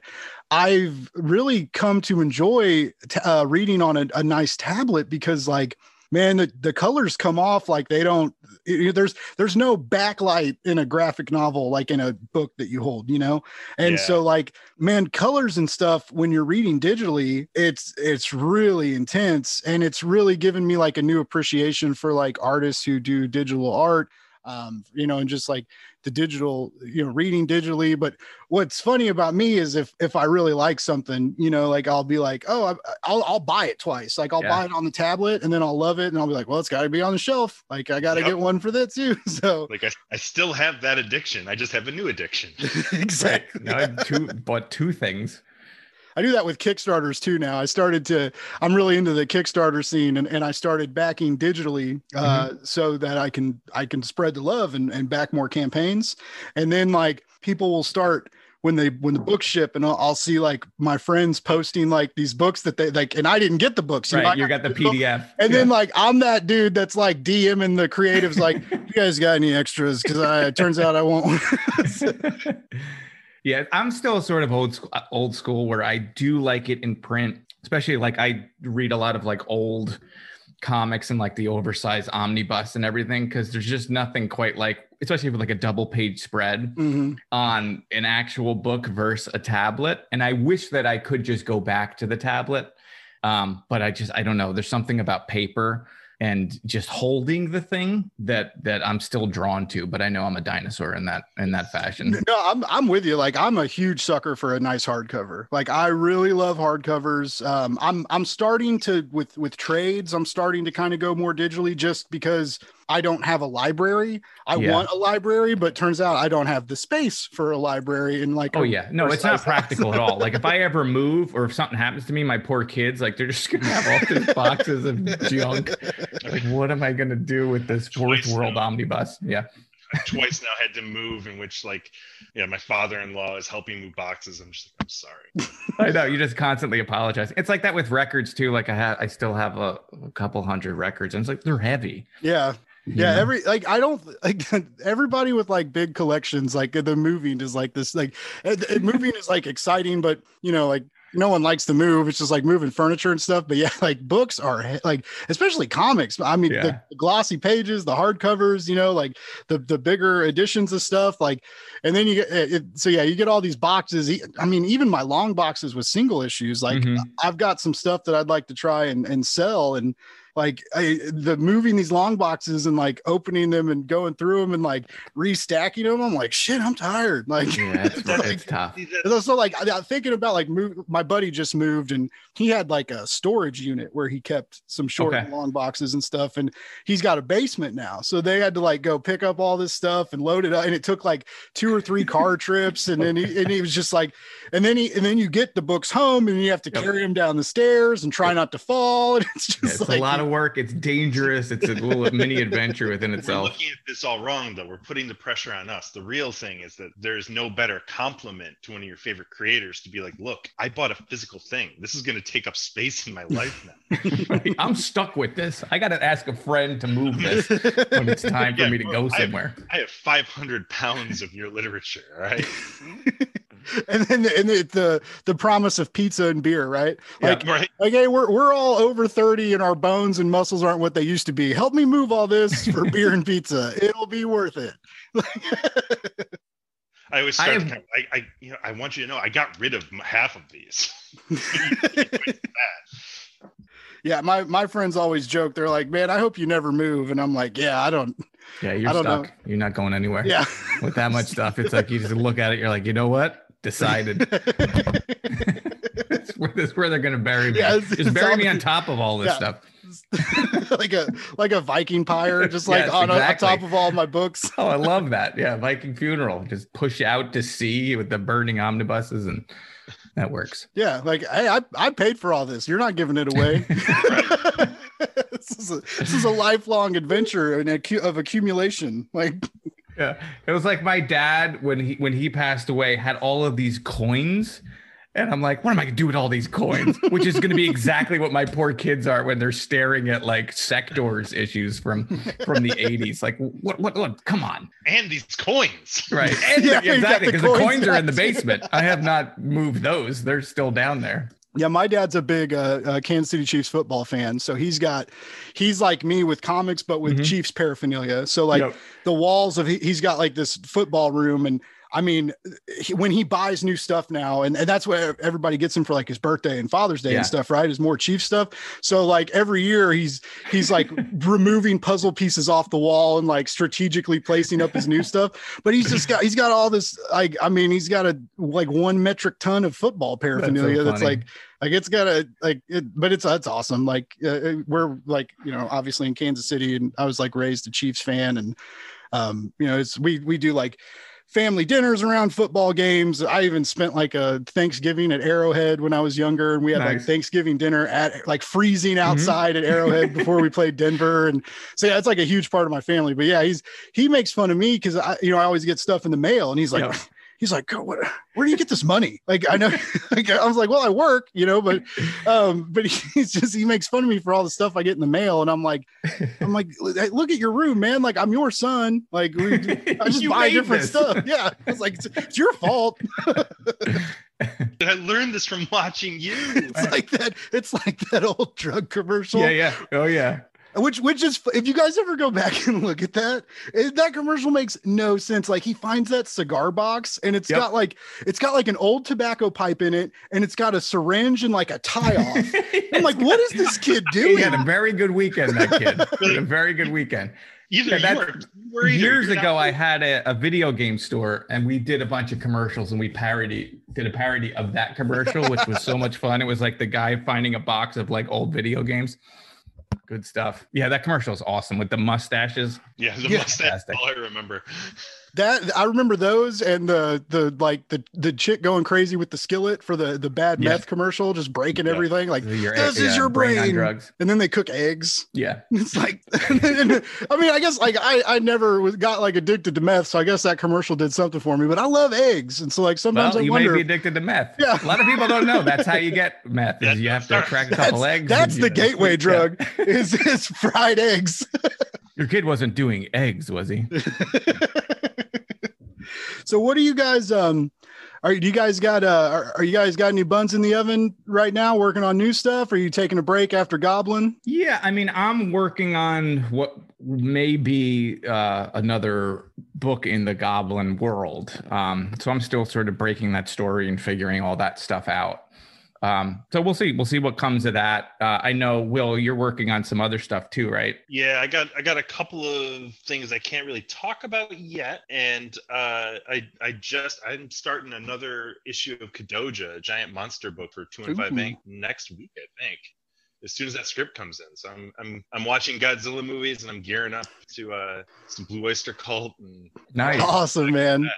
Speaker 1: I've really come to enjoy t- uh, reading on a, a nice tablet because, like, man, the, the colors come off like they don't. it- there's there's no backlight in a graphic novel like in a book that you hold, you know. And
Speaker 3: Yeah.
Speaker 1: so, like, man, colors and stuff when you're reading digitally, it's it's really intense, and it's really given me like a new appreciation for like artists who do digital art um, you know, and just like the digital, you know, reading digitally. But what's funny about me is if if I really like something, you know, like I'll be like, oh, I- I'll I'll buy it twice. Like I'll
Speaker 2: Yeah.
Speaker 1: buy it on the tablet and then I'll love it, and I'll be like, well, it's got to be on the shelf. Like I got to
Speaker 3: Yep.
Speaker 1: get one for that too. *laughs* So
Speaker 3: Like I, I still have that addiction. I just have a new addiction. *laughs*
Speaker 1: exactly.
Speaker 2: Now I have two, bought two things.
Speaker 1: I do that with Kickstarters too now. I started to, I'm really into the Kickstarter scene and, and I started backing digitally uh, so that I can, I can spread the love and, and back more campaigns. And then like people will start when they, when the books ship and I'll, I'll see like my friends posting like these books that they like, and I didn't get the books. you know,
Speaker 2: Right. You got the
Speaker 1: book.
Speaker 2: PDF.
Speaker 1: And then like I'm that dude that's like DMing the creatives like, *laughs* you guys got any extras? Cause I, it turns out I won't. *laughs*
Speaker 2: yeah, I'm still sort of old school, old school where I do like it in print, especially like I read a lot of like old comics and like the oversized omnibus and everything because there's just nothing quite like, especially with like a double page spread
Speaker 1: Mhm.
Speaker 2: on an actual book versus a tablet. And I wish that I could just go back to the tablet. Um, but I just I don't know. There's something about paper and just holding the thing that that I'm still drawn to. But I know I'm a dinosaur in that in that fashion. *laughs*
Speaker 1: No, I'm I'm with you. Like I'm a huge sucker for a nice hardcover. Like I really love hardcovers. Um, I'm I'm starting to with with trades. I'm starting to kind of go more digitally just because I don't have a library. I
Speaker 2: Yeah.
Speaker 1: want a library, but turns out I don't have the space for a library. And like,
Speaker 2: Oh
Speaker 1: a
Speaker 2: yeah, no, it's not practical at all. Like if I ever move or if something happens to me, my poor kids, like they're just gonna have all these *laughs* boxes of junk. Like, what am I gonna do with this fourth world
Speaker 3: now.
Speaker 2: omnibus? Yeah,
Speaker 3: I've twice now had to move in which like yeah my father-in-law is helping move boxes i'm just like i'm sorry *laughs*
Speaker 2: I know. You just constantly apologize. It's like that with records too. Like I have, I still have a, a couple hundred records, and it's like they're heavy.
Speaker 1: yeah. Yeah, every like I don't *laughs* like everybody with like big collections like the moving is like this like uh, uh, moving is like exciting but you know like no one likes to move. It's just like moving furniture and stuff. But yeah *laughs* like books are like especially comics. I mean
Speaker 2: Yeah.
Speaker 1: the, the glossy pages the hardcovers you know like the the bigger editions of stuff like and then you get it, it- so yeah you get all these boxes. I mean even my long boxes with single issues like
Speaker 2: Mhm.
Speaker 1: I've got some stuff that I'd like to try and, and sell and like I, the moving these long boxes and like opening them and going through them and like restacking them. I'm like, shit, I'm tired. *laughs* Like,
Speaker 2: yeah, it's,
Speaker 1: like,
Speaker 2: it's tough.
Speaker 3: See, that-
Speaker 1: and so like I, I'm thinking about like move, my buddy just moved and he had like a storage unit where he kept some short
Speaker 2: Okay.
Speaker 1: and long boxes and stuff and he's got a basement now so they had to like go pick up all this stuff and load it up and it took like two or three car *laughs* trips and then he and he was just like and then he and then you get the books home and you have to
Speaker 2: Yep.
Speaker 1: carry them down the stairs and try not to fall and it's just
Speaker 2: Yeah, it's
Speaker 1: like
Speaker 2: a lot of work. It's dangerous. It's a little *laughs* mini adventure within itself.
Speaker 3: we're looking at this all wrong though we're putting the pressure on us the real thing is that there's no better compliment to one of your favorite creators to be like look i bought a physical thing this is going to take up space in my life now *laughs*
Speaker 2: I'm stuck with this. I got to ask a friend to move this when it's time for me to go
Speaker 3: I have-
Speaker 2: somewhere.
Speaker 3: i have 500 pounds of your literature all right *laughs* *laughs*
Speaker 1: and then the, and the, the the promise of pizza and beer right
Speaker 2: Yeah.
Speaker 1: like
Speaker 3: right
Speaker 1: like hey we're, we're all over 30 and our bones and muscles aren't what they used to be help me move all this for *laughs* beer and pizza it'll be worth it *laughs*
Speaker 3: i always
Speaker 2: I
Speaker 3: start
Speaker 2: have-
Speaker 3: to kind of, I, I you know i want you to know i got rid of half of these
Speaker 1: yeah my my friends always joke they're like man i hope you never move and i'm like yeah i don't
Speaker 2: Yeah, you're
Speaker 1: I don't know.
Speaker 2: stuck. You're not going anywhere.
Speaker 1: yeah
Speaker 2: With that much stuff, it's like you just look at it. You're like, you know what? Decided. That's *laughs* *laughs* where, that's where they're gonna bury me.
Speaker 1: Yeah, it's-
Speaker 2: just
Speaker 1: it's
Speaker 2: bury me on top of all this
Speaker 1: Yeah.
Speaker 2: stuff. *laughs*
Speaker 1: like a like a viking pyre just like
Speaker 2: Yes,
Speaker 1: on, on top of all my books
Speaker 2: Oh, I love that. Yeah, Viking funeral. Just push out to sea with the burning omnibuses, and that works.
Speaker 1: yeah like hey i, I paid for all this you're not giving it away this is a this is a lifelong adventure and of accumulation like
Speaker 2: Yeah, it was like my dad when he when he passed away had all of these coins. And I'm like, what am I gonna do with all these coins? *laughs* Which is gonna be exactly what my poor kids are when they're staring at like sectors issues from from the 80s. Like, what what what come on.
Speaker 3: And these coins.
Speaker 2: Right. And *laughs*
Speaker 1: Yeah,
Speaker 2: the-
Speaker 1: you got
Speaker 2: exactly, because the
Speaker 1: coins
Speaker 2: coins are in the basement. I have not moved those. They're still down there.
Speaker 1: Yeah, my dad's a big uh, uh, Kansas City Chiefs football fan, so he's got he's like me with comics, but with
Speaker 2: Mhm.
Speaker 1: Chiefs paraphernalia. So like
Speaker 2: Yep.
Speaker 1: the walls of he's got like this football room, and I mean, he, when he buys new stuff now, and, and that's what everybody gets him for like his birthday and Father's Day
Speaker 2: Yeah.
Speaker 1: and stuff, right? Is more Chief stuff. So like every year he's he's like *laughs* removing puzzle pieces off the wall and like strategically placing up his new *laughs* stuff. But he's just got he's got all this like I mean he's got a like one metric ton of football paraphernalia that's,
Speaker 2: funny.
Speaker 1: like like it's got a like it, but it's that's awesome like uh, we're like you know obviously in kansas city and i was like raised a chiefs fan and um you know it's we we do like family dinners around football games i even spent like a thanksgiving at arrowhead when i was younger and we had like
Speaker 2: Nice. Mm-hmm.
Speaker 1: thanksgiving dinner at like freezing outside at arrowhead before we played denver and so yeah it's like a huge part of my family but yeah he's he makes fun of me because i you know i always get stuff in the mail and he's like
Speaker 2: Yeah.
Speaker 1: He's like "God, what, where do you get this money like i know *laughs* like i was like well i work you know but um but *laughs* he's just he makes fun of me for all the stuff i get in the mail and i'm like i'm like "Hey, look at your room man like i'm your son like we, *laughs* i just buy different
Speaker 2: this.
Speaker 1: stuff yeah it's like it's, it's your fault
Speaker 3: I learned this from watching you.
Speaker 1: it's like that it's like that old drug commercial
Speaker 2: Yeah, yeah. Oh yeah.
Speaker 1: Which which is if you guys ever go back *laughs* and look at that it, that commercial makes no sense like he finds that cigar box and it's
Speaker 2: Yep.
Speaker 1: got like it's got like an old tobacco pipe in it and it's got a syringe and like a tie off *laughs* i'm like what is this kid doing *laughs* He
Speaker 2: had a very good weekend, that kid. He had a very good weekend.
Speaker 3: Either
Speaker 2: Yeah,
Speaker 3: you
Speaker 2: that-
Speaker 3: are
Speaker 2: Years ago,
Speaker 3: not
Speaker 2: I had a, a video game store and we did a bunch of commercials and we parody did a parody of that commercial, which was so much fun. It was like the guy finding a box of like old video games. Good stuff. Yeah, that commercial is awesome with the mustaches.
Speaker 3: Yeah, the
Speaker 1: Yeah.
Speaker 3: mustache. All I remember.
Speaker 1: That i remember those and the the like the the chick going crazy with the skillet for the the bad
Speaker 2: Yeah.
Speaker 1: meth commercial just breaking
Speaker 3: Yeah.
Speaker 1: everything like
Speaker 2: Your-
Speaker 1: this is your
Speaker 2: on
Speaker 1: brain.
Speaker 2: drugs.
Speaker 1: and then they cook eggs
Speaker 2: Yeah. *laughs*
Speaker 1: It's like, *laughs* I mean, I guess like I, I never was, got like addicted to meth, so I guess that commercial did something for me. But I love eggs, and so like sometimes
Speaker 2: Well,
Speaker 1: I
Speaker 2: you may
Speaker 1: wonder.
Speaker 2: be addicted to meth.
Speaker 1: Yeah.
Speaker 2: A lot of people don't know that's how you get *laughs* meth. Is you have to crack a
Speaker 1: that's
Speaker 2: couple eggs.
Speaker 1: that's the
Speaker 2: you know,
Speaker 1: gateway
Speaker 2: yeah.
Speaker 1: drug is, is fried eggs.
Speaker 2: Your kid wasn't doing eggs, was he?
Speaker 1: So what do you guys um are do you guys got uh are, are you guys got any buns in the oven right now working on new stuff? Are you taking a break after Goblin?
Speaker 2: Yeah, I mean, I'm working on what may be uh, another book in the Goblin world. Um, so I'm still sort of breaking that story and figuring all that stuff out. Um, so we'll see. We'll see what comes of that. Uh, I know, Will, you're working on some other stuff too, right?
Speaker 3: Yeah, I got I got a couple of things I can't really talk about yet, and uh, I I just I'm starting another issue of Kodoja, a giant monster book for two and five
Speaker 1: Ooh.
Speaker 3: Bank next week, I think. As soon as that script comes in, so I'm I'm I'm watching Godzilla movies and I'm gearing up to uh some Blue Oyster Cult and
Speaker 2: Nice.
Speaker 1: Awesome, man.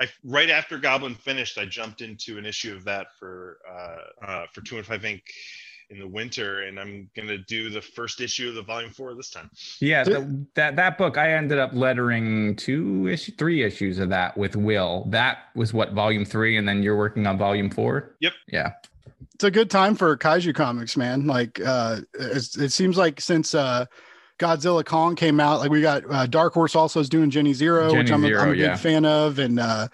Speaker 3: I right after Goblin finished, I jumped into an issue of that for uh, uh, for two and five Inc. in the winter, and I'm gonna do the first issue of the volume four this time.
Speaker 2: Yeah, the, that that book I ended up lettering two issue, three issues of that with Will. That was what volume three, and then you're working on volume four.
Speaker 3: Yep.
Speaker 2: Yeah.
Speaker 1: it's a good time for kaiju comics man like uh it's, it seems like since uh godzilla kong came out like we got uh, dark horse also is doing jenny zero which i'm, a,
Speaker 2: Zero,
Speaker 1: I'm a big
Speaker 2: yeah.
Speaker 1: fan of and uh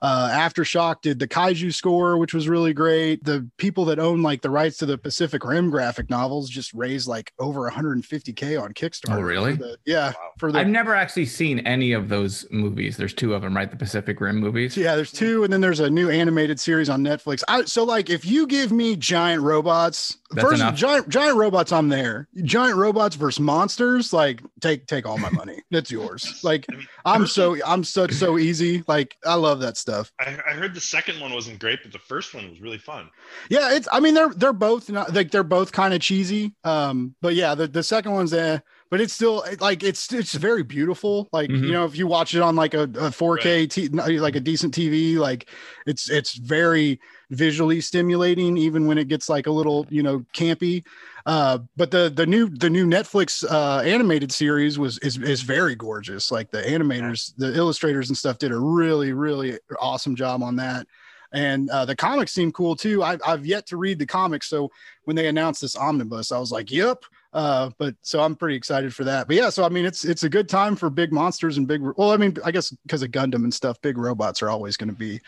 Speaker 1: uh aftershock did the kaiju score which was really great the people that own like the rights to the pacific rim graphic novels just raised like over 150k on kickstarter
Speaker 2: Oh, really?
Speaker 1: for the- yeah
Speaker 3: Wow.
Speaker 1: for the
Speaker 2: I've never actually seen any of those movies. There's two of them, right? The Pacific Rim movies.
Speaker 1: Yeah, there's two, and then there's a new animated series on Netflix. I, so, like, if you give me giant robots,
Speaker 2: That's
Speaker 1: first
Speaker 2: enough.
Speaker 1: giant giant robots, I'm there. Giant robots versus monsters, like, take take all my money. That's yours. Like,
Speaker 3: I mean,
Speaker 1: I'm so I'm such so easy. Like, I love that stuff.
Speaker 3: I, I heard the second one wasn't great, but the first one was really fun.
Speaker 1: Yeah, it's. I mean, they're they're both not like they're both kind of cheesy. Um, but yeah, the the second one's eh. but it's still like it's it's very beautiful. Like
Speaker 2: Mhm.
Speaker 1: you know, if you watch it on like a, a 4K, t- like a decent TV, like it's it's very visually stimulating, even when it gets like a little you know campy. Uh, but the the new the new Netflix uh, animated series was is is very gorgeous. Like the animators, the illustrators and stuff did a really really awesome job on that. And uh, the comics seem cool too. I've, I've yet to read the comics, so when they announced this omnibus, I was like, "Yep." Uh, but so I'm pretty excited for that. But yeah, so I mean, it's it's a good time for big monsters and big. Well, I mean, I guess because of Gundam and stuff, big robots are always going to be,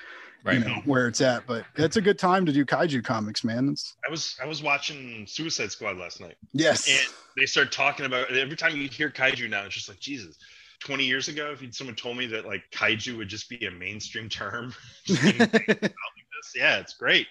Speaker 2: Right.
Speaker 1: you know, where it's at. But it's a good time to do kaiju comics, man. It's,
Speaker 3: I was I was watching Suicide Squad last night,
Speaker 1: yes,
Speaker 3: and they start talking about every time you hear kaiju now, it's just like Jesus. 20 years ago, if you'd someone told me that like kaiju would just be a mainstream term, *laughs* just being about *laughs* like this, yeah, it's great.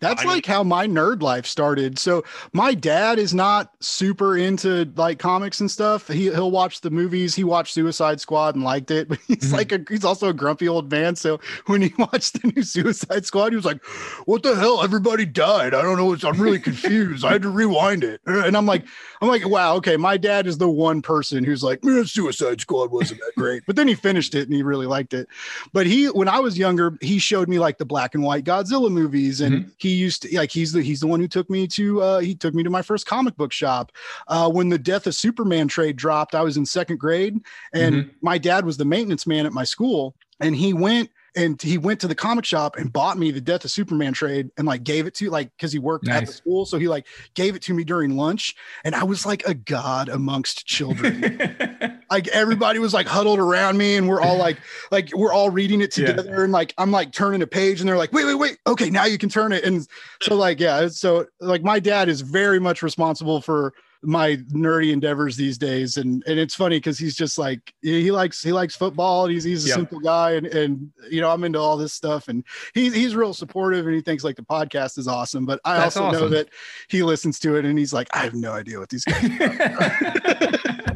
Speaker 1: That's
Speaker 3: I mean-
Speaker 1: like how my nerd life started. So my dad is not super into like comics and stuff. He he'll watch the movies. He watched Suicide Squad and liked it, *laughs* but he's
Speaker 2: Mhm.
Speaker 1: like a he's also a grumpy old man. So when he *laughs* watched the new Suicide Squad, he was like, "What the hell? Everybody died. I don't know. I'm really confused. I had to rewind it." *laughs* And I'm like, I'm like, wow, okay. My dad is the one person who's like, "Man, Suicide Squad wasn't that great," but then he finished it and he really liked it. But he, when I was younger, he showed me like the black and white Godzilla movies, and he used to like he's the he's the one who took me to uh, he took me to my first comic book shop. Uh, when the Death of Superman trade dropped, I was in second grade, and my dad was the maintenance man at my school, and he went. And he went to the comic shop and bought me the Death of Superman trade and like gave it to like because he worked at the school, so he like gave it to me during lunch, and I was like a god amongst children *laughs* like everybody was like huddled around me and we're all like like we're all reading it
Speaker 2: Yeah.
Speaker 1: together and like i'm like turning a page and they're like wait wait wait. Okay now you can turn it. And so like yeah so like my dad is very much responsible for my nerdy endeavors these days. And and it's funny because he's just like he likes he likes football and he's he's a
Speaker 2: Yeah.
Speaker 1: simple guy and and you know i'm into all this stuff. And he's he's real supportive and he thinks like the podcast is awesome but i
Speaker 2: That's
Speaker 1: also know that he listens to it and he's like i have no idea what these guys *laughs*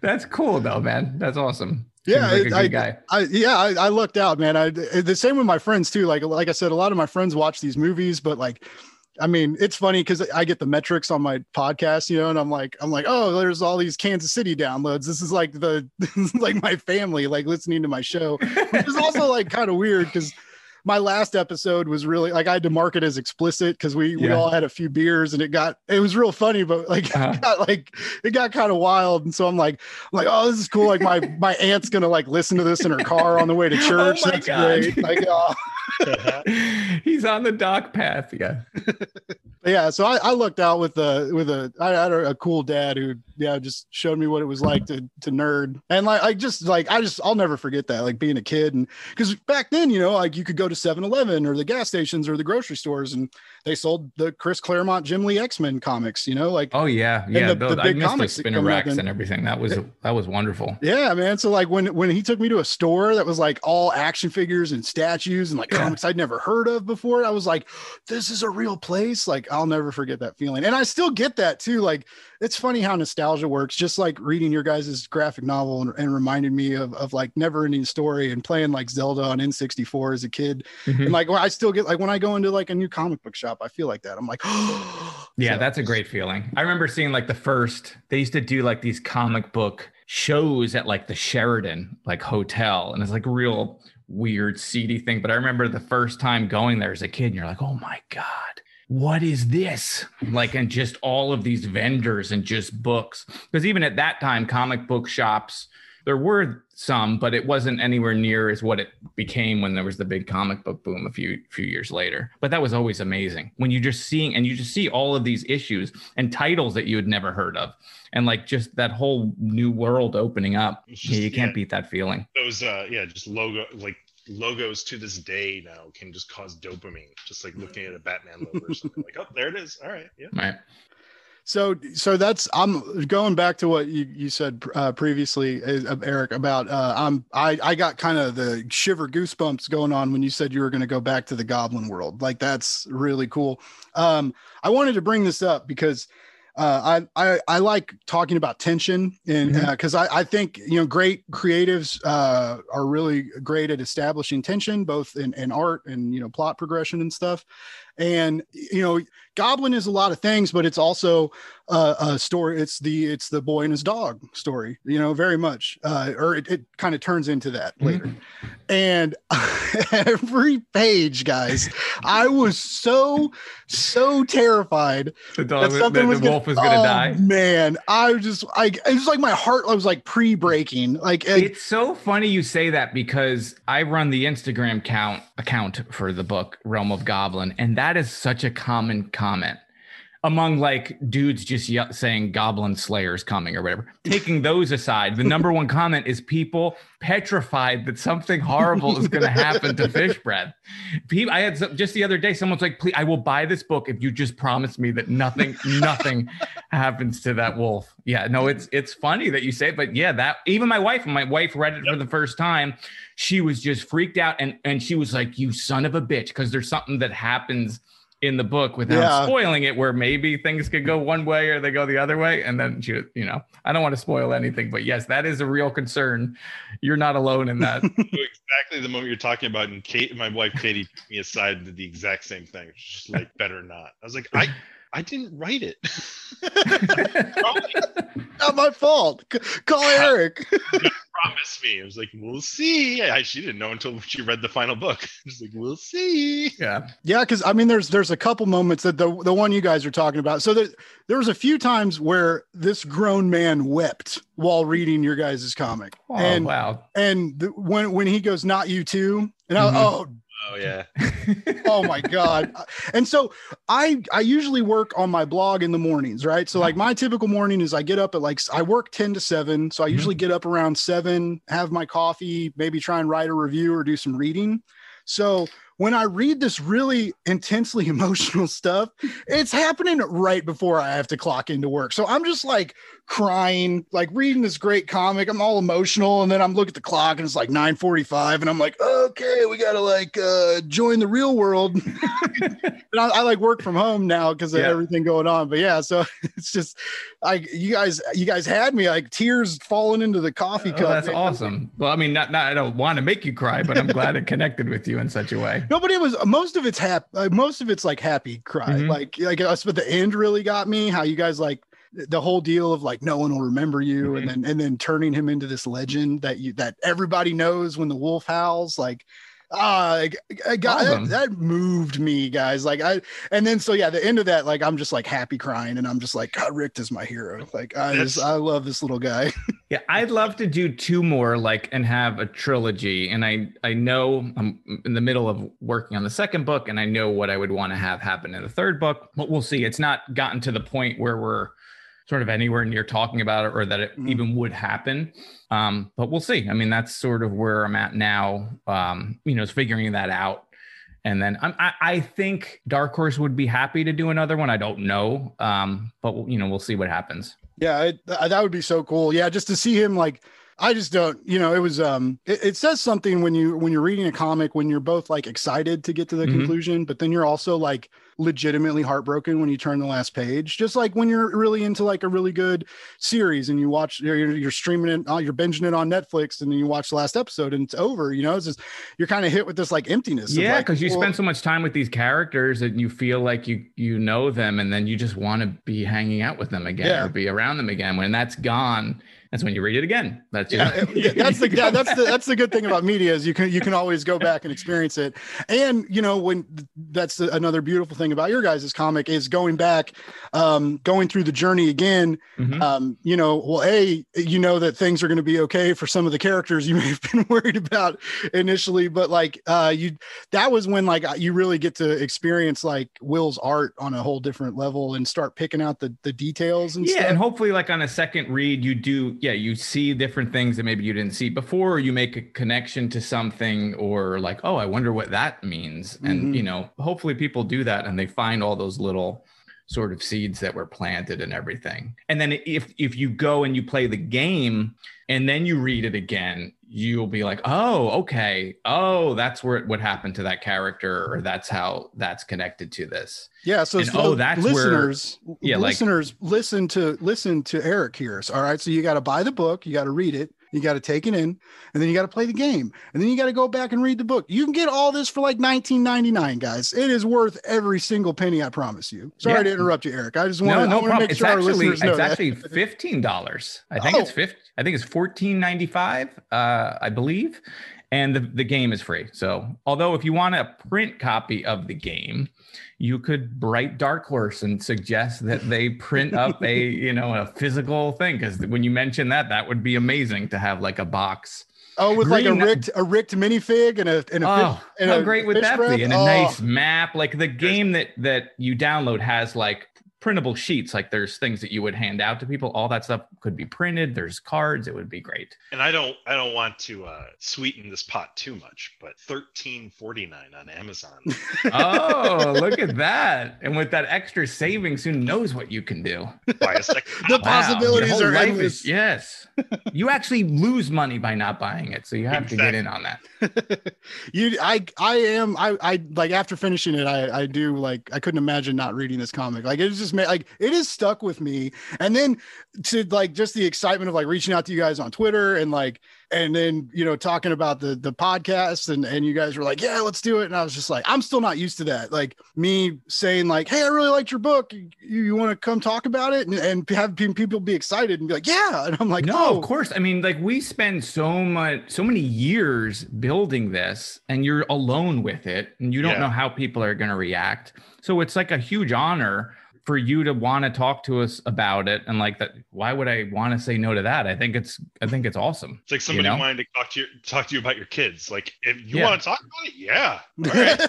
Speaker 2: That's cool though, man. That's awesome.
Speaker 1: Yeah,
Speaker 2: like a
Speaker 1: I-
Speaker 2: good guy.
Speaker 1: I yeah, I, I lucked out, man. I the same with my friends too. Like like I said, a lot of my friends watch these movies, but like, I mean, it's funny because I get the metrics on my podcast, you know, and I'm like, I'm like, oh, there's all these Kansas City downloads. This is like the *laughs* is like my family, like listening to my show, which is also like kind of weird because my last episode was really like I had to mark it as explicit because we we all had a few beers and it got it was real funny, but like *laughs*
Speaker 2: Uh-huh.
Speaker 1: it got like it got kind of wild. And so I'm like, I'm like, oh, this is cool. Like my my aunt's gonna like listen to this in her car on the way to church. *laughs*
Speaker 2: Oh my
Speaker 1: That's
Speaker 2: God.
Speaker 1: great. Like, oh. *laughs*
Speaker 2: He's on the dock path. Yeah.
Speaker 1: yeah. So I, I looked out with a with a I had a, a cool dad who yeah just showed me what it was like to to nerd and like I just like I just I'll never forget that like being a kid and because back then you know like you could go to 7-Eleven or the gas stations or the grocery stores and they sold the Chris Claremont Jim Lee X Men comics. You know like
Speaker 2: Oh yeah. Yeah.
Speaker 1: the-
Speaker 2: those,
Speaker 1: the
Speaker 2: I
Speaker 1: big
Speaker 2: missed
Speaker 1: comics that
Speaker 2: spinner racks and everything. That was that was wonderful.
Speaker 1: Yeah, man. So like when when he took me to a store that was like all action figures and statues and like
Speaker 2: Yeah.
Speaker 1: comics I'd never heard of before, I was like, this is a real place. Like I'll never forget that feeling. And I still get that too. Like it's funny how nostalgia works. Just like reading your guys' graphic novel and, and reminded me of, of like never ending story and playing like Zelda on N64 as a kid.
Speaker 2: Mhm.
Speaker 1: And like when I still get like when I go into like a new comic book shop, I feel like that. I'm like, *gasps*
Speaker 2: Yeah,
Speaker 1: So-
Speaker 2: that's a great feeling. I remember seeing like the first, they used to do like these comic book shows at like the Sheraton like hotel. And it's like real weird, seedy thing. But I remember the first time going there as a kid, and you're like, oh my God, what is this? Like, and just all of these vendors and just books. Because even at that time, comic book shops, there were some, but it wasn't anywhere near as what it became when there was the big comic book boom a few few years later. But that was always amazing when you just seeing and you just see all of these issues and titles that you had never heard of, and like just that whole new world opening up.
Speaker 3: It's
Speaker 2: Yeah, you can't
Speaker 3: yeah.
Speaker 2: beat that feeling.
Speaker 3: Those uh yeah, just logo like logos to this day now can just cause dopamine. Just like looking at a Batman logo or something like, oh, there it is. All right, yeah.
Speaker 2: Right.
Speaker 1: So, so that's I'm going back to what you, you said uh, previously, uh, Eric, about uh, I'm I I got kind of the shiver goosebumps going on when you said you were going to go back to the Goblin world. Like that's really cool. Um, I wanted to bring this up because uh, I, I I like talking about tension and because I I think you know great creatives uh, are really great at establishing tension both in, in art and you know plot progression and stuff and you know goblin is a lot of things but it's also uh, a story it's the it's the boy and his dog story you know very much uh, or it, it kind of turns into that
Speaker 2: Mm-hmm.
Speaker 1: later and *laughs* every page guys i was so so terrified
Speaker 2: The
Speaker 1: that
Speaker 2: dog,
Speaker 1: something
Speaker 2: the,
Speaker 1: was
Speaker 2: the
Speaker 1: gonna,
Speaker 2: wolf was gonna
Speaker 1: oh,
Speaker 2: die.
Speaker 1: man i was just like it was like my heart was like pre-breaking like it-
Speaker 2: It's so funny you say that because I run the Instagram count account for the book Realm of Goblin, and that is such a common comment among like dudes just saying Goblin Slayer's coming or whatever. Taking those aside, the number one comment is people petrified that something horrible is going to happen to Fish Breath. People, I had some, just the other day, someone's like, "Please, I will buy this book if you just promise me that nothing, nothing happens to that wolf." Yeah, no, it's it's funny that you say it, but yeah, that even my wife, my wife read it for the first time, she was just freaked out and and she was like, "You son of a bitch," because there's something that happens in the book without
Speaker 1: Yeah.
Speaker 2: spoiling it where maybe things could go one way or they go the other way and then she you know i don't want to spoil anything but yes that is a real concern you're not alone in that *laughs*
Speaker 3: exactly the moment you're talking about, and Kate, my wife Katie, took me aside and did the exact same thing. She's like, "Better not." I was like, "I, I didn't write it." *laughs*
Speaker 1: Not my fault C- call eric *laughs*
Speaker 3: promise me. I was like, "We'll see." I, she didn't know until she read the final book. *laughs* I was like, "We'll see."
Speaker 2: yeah
Speaker 1: Yeah, because I mean, there's there's a couple moments that the the one you guys are talking about. So there there was a few times where this grown man wept while reading your guys' comic,
Speaker 2: oh
Speaker 1: and
Speaker 2: wow
Speaker 1: and the, when when he goes, "Not you too," and I,
Speaker 2: Mhm.
Speaker 1: oh
Speaker 3: Oh yeah. *laughs*
Speaker 1: oh my god. And so i i usually work on my blog in the mornings right? So like my typical morning is i get up at like i work 10 to 7 so i
Speaker 2: Mhm.
Speaker 1: usually get up around 7 have my coffee maybe try and write a review or do some reading. So when i read this really intensely *laughs* emotional stuff it's happening right before i have to clock into work. So i'm just like crying like reading this great comic i'm all emotional and then i'm looking at the clock and it's like 9:45 and i'm like okay we gotta like uh join the real world *laughs* and I, I like work from home now because of
Speaker 2: Yeah.
Speaker 1: everything going on but yeah so *laughs* it's just I you guys you guys had me like tears falling into the coffee
Speaker 2: Oh,
Speaker 1: cup
Speaker 2: that's
Speaker 1: man.
Speaker 2: awesome well i mean not, not i don't want to make you cry but i'm glad it connected with you in such a way *laughs*
Speaker 1: No, but it was most of it's happy. Uh, most of it's like happy cry.
Speaker 2: Mhm.
Speaker 1: Like, like us, but the end really got me. How you guys like the whole deal of like no one will remember you, and then and then turning him into this legend that you that everybody knows when the wolf howls. Like, ah, I, I got that, that moved me, guys. Like I, and then so yeah, the end of that, like I'm just like happy crying, and I'm just like God, Rikt is my hero. Like I just I love this little guy. *laughs*
Speaker 2: Yeah, I'd love to do two more, like, and have a trilogy. And I, I know I'm in the middle of working on the second book, and I know what I would want to have happen in the third book. But we'll see. It's not gotten to the point where we're sort of anywhere near talking about it, or that it
Speaker 1: Mhm.
Speaker 2: even would happen. Um, but we'll see. I mean, that's sort of where I'm at now. Um, you know, is figuring that out. And then I, I think Dark Horse would be happy to do another one. I don't know, um, but you know, we'll see what happens.
Speaker 1: Yeah, it, that would be so cool. Yeah, just to see him like I just don't, you know, it was um it, it says something when you when you're reading a comic when you're both like excited to get to the
Speaker 2: Mhm.
Speaker 1: conclusion, but then you're also like legitimately heartbroken when you turn the last page. Just like when you're really into like a really good series and you watch you're, you're streaming it, uh, you're binging it on Netflix and then you watch the last episode and it's over, you know, it's just you're kind of hit with this like emptiness.
Speaker 2: Yeah,
Speaker 1: like,
Speaker 2: because you
Speaker 1: well,
Speaker 2: spend so much time with these characters and you feel like you you know them, and then you just want to be hanging out with them again
Speaker 1: Yeah.
Speaker 2: or be around them again. When that's gone, that's when you read it again. That's
Speaker 1: yeah,
Speaker 2: your-
Speaker 1: it- that's the yeah, that's the that's the good thing about media is you can you can always go back and experience it and you know when that's the, another beautiful thing about your guys' comic is going back um going through the journey again
Speaker 2: Mhm.
Speaker 1: um you know well a you know that things are going to be okay for some of the characters you may have been *laughs* worried about initially but like uh you that was when like you really get to experience like will's art on a whole different level and start picking out the the details and
Speaker 2: yeah,
Speaker 1: stuff
Speaker 2: and hopefully, like on a second read, you do, yeah, you see different things that maybe you didn't see before, or you make a connection to something, or like, oh, I wonder what that means. And
Speaker 1: Mhm.
Speaker 2: you know, hopefully, people do that and they find all those little sort of seeds that were planted and everything. And then if if you go and you play the game and then you read it again, you'll be like, oh, okay, oh, that's where it, what happened to that character, or that's how that's connected to this.
Speaker 1: Yeah, so
Speaker 2: And,
Speaker 1: for
Speaker 2: oh, that's where-
Speaker 1: listeners,
Speaker 2: yeah, like-
Speaker 1: listeners, listen to listen to Eric here. All right, so you got to buy the book, you got to read it, You got to take it in, and then you got to play the game, and then you got to go back and read the book. You can get all this for like 19.99, guys. It is worth every single penny. I promise you. Sorry
Speaker 2: Yeah.
Speaker 1: to interrupt you, Eric. I just
Speaker 2: No,
Speaker 1: want
Speaker 2: no
Speaker 1: to
Speaker 2: problem.
Speaker 1: make
Speaker 2: It's
Speaker 1: sure our
Speaker 2: actually
Speaker 1: listeners know
Speaker 2: it's
Speaker 1: that.
Speaker 2: actually fifteen dollars. I think it's
Speaker 1: Oh.
Speaker 2: fifty. I think it's fourteen ninety five. Uh, I believe, and the the game is free. So, although if you want a print copy of the game, you could write Dark Horse and suggest that they print up a *laughs* you know a physical thing because when you mention that, that would be amazing to have like a box.
Speaker 1: Oh, with like a
Speaker 2: Green-
Speaker 1: Rikt a Rikt minifig and a and a
Speaker 2: Oh,
Speaker 1: fish, and
Speaker 2: how
Speaker 1: a
Speaker 2: great would that
Speaker 1: breath?
Speaker 2: be? And a
Speaker 1: Oh,
Speaker 2: nice map. Like the game that that you download has like printable sheets. Like there's things that you would hand out to people. All that stuff could be printed. There's cards. It would be great.
Speaker 3: And I don't I don't want to uh, sweeten this pot too much, but thirteen forty nine on Amazon. *laughs*
Speaker 2: Oh, look at that! And with that extra savings, who knows what you can do?
Speaker 3: Buy a second
Speaker 1: The.
Speaker 2: Wow,
Speaker 1: possibilities are
Speaker 2: life
Speaker 1: endless.
Speaker 2: is- yes, you actually lose money by not buying it, so you have to get in on that. *laughs*
Speaker 1: you I I am I I like after finishing it I I do like I couldn't imagine not reading this comic like it's just ma- like it is stuck with me. And then to like just the excitement of like reaching out to you guys on Twitter and like and then you know talking about the the podcast and and you guys were like yeah let's do it. And I was just like I'm still not used to that. Like me saying like hey I really liked your book. You, you want to come talk about it? And, and have people be excited and be like yeah. And I'm like
Speaker 2: no,
Speaker 1: oh.
Speaker 2: of course. I mean, like we spend so much, so many years building this, and you're alone with it, and you don't
Speaker 3: Yeah.
Speaker 2: know how people are going to react. So it's like a huge honor for you to want to talk to us about it, and like that. Why would I want to say no to that? I think it's, I think it's awesome.
Speaker 3: It's like somebody
Speaker 2: know?
Speaker 3: wanting to talk to you talk to you about your kids. Like if you
Speaker 2: Yeah.
Speaker 3: want to talk about it, yeah. *laughs* All right.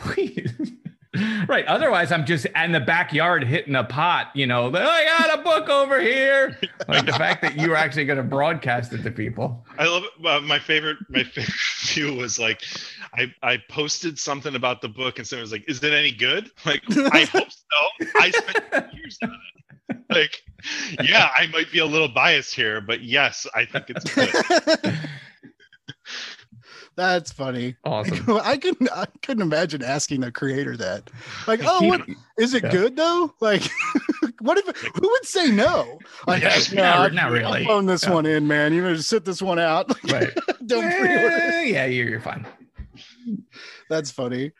Speaker 2: Please. *laughs* *laughs* Right. Otherwise, I'm just in the backyard hitting a pot, you know, "Oh, I got a book over here. *laughs* Like the fact that you're actually going to broadcast it to people.
Speaker 3: I love it. Uh, my favorite my *laughs* favorite view was like I I posted something about the book and someone was like, "Is it any good?" *laughs* Like I hope so. I spent years on it. Like, yeah, I might be a little biased here, but yes, I think it's good.
Speaker 1: That's funny.
Speaker 2: Awesome. *laughs*
Speaker 1: I couldn't I couldn't imagine asking a creator that. Like, oh, what *laughs* is it
Speaker 2: yeah.
Speaker 1: good though? Like, *laughs* what if who would say no? Like,
Speaker 3: Yeah,
Speaker 1: "No,
Speaker 2: not- not really."
Speaker 1: I'll phone this
Speaker 2: Yeah.
Speaker 1: one in, man. You know, just sit this one out.
Speaker 2: Right.
Speaker 1: Don't pre-order.
Speaker 2: Eh, yeah, you're, you're fine.
Speaker 1: That's funny.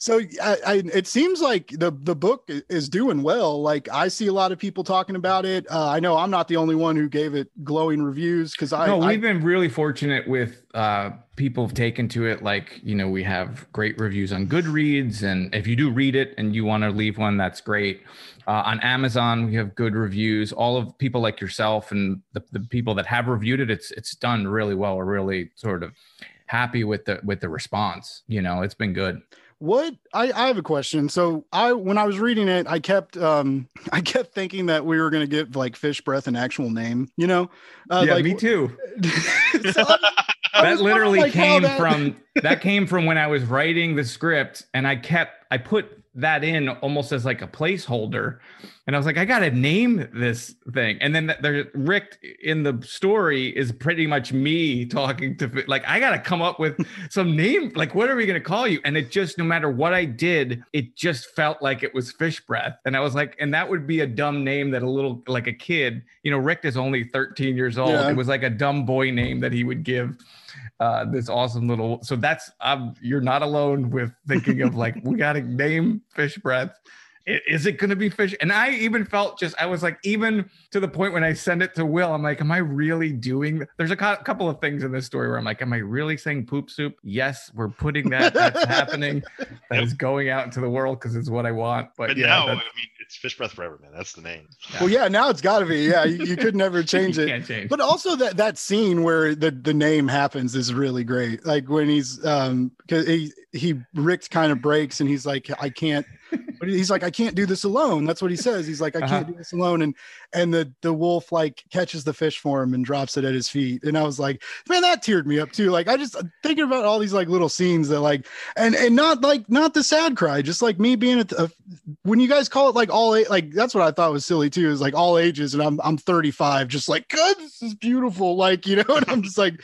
Speaker 1: So I, I, it seems like the the book is doing well. Like I see a lot of people talking about it. Uh, I know I'm not the only one who gave it glowing reviews because I,
Speaker 2: no, we've been really fortunate with uh, people have taken to it. Like, you know, we have great reviews on Goodreads. And if you do read it and you want to leave one, that's great. Uh, on Amazon, we have good reviews. All of people like yourself and the, the people that have reviewed it, it's it's done really well. We're really sort of happy with the with the response. You know, it's been good.
Speaker 1: What I, I have a question. So I when I was reading it, I kept um *laughs* I kept thinking that we were gonna get like fish breath an actual name, you know? Uh,
Speaker 2: yeah,
Speaker 1: like,
Speaker 2: me too. *laughs* *laughs*
Speaker 1: so I- I
Speaker 2: that literally
Speaker 1: like,
Speaker 2: came
Speaker 1: that-
Speaker 2: from that came from when I was writing the script and I kept I put that in almost as like a placeholder. And I was like I got to name this thing. And then th- there Rick in the story is pretty much me talking to like I got to come up with *laughs* some name like what are we going to call you? And it just no matter what I did it just felt like it was fish breath. And I was like and that would be a dumb name that a little like a kid you know Rick is only 13 years old.
Speaker 1: Yeah.
Speaker 2: it was like a dumb boy name that he would give uh this awesome little so that's um you're not alone with thinking of like we gotta name fish breath. Is it going to be fish? And i even felt just i was like even to the point when i send it to will i'm like am i really doing there's a cou- couple of things in this story where i'm like am i really saying poop soup? Yes we're putting that that's happening. *laughs* That is going out into the world because it's what i want but,
Speaker 3: But
Speaker 2: yeah
Speaker 3: now, I mean, it's Fish Breath Forever, man. That's the name.
Speaker 1: Well, yeah, now it's got to be. Yeah, you, you could never *laughs* change it.
Speaker 2: can't change
Speaker 1: But also that that scene where the the name happens is really great. Like when he's um because he he Rick kind of breaks and he's like I can't. But he's like I can't do this alone. That's what he says. He's like I
Speaker 2: Uh-huh.
Speaker 1: can't do this alone. And and the the wolf like catches the fish for him and drops it at his feet. And I was like, man, that teared me up too. Like I just thinking about all these like little scenes that like and and not like not the sad cry, just like me being at the, when you guys call it like all like that's what I thought was silly too is like all ages and I'm I'm 35 just like God this is beautiful like you know *laughs* and I'm just like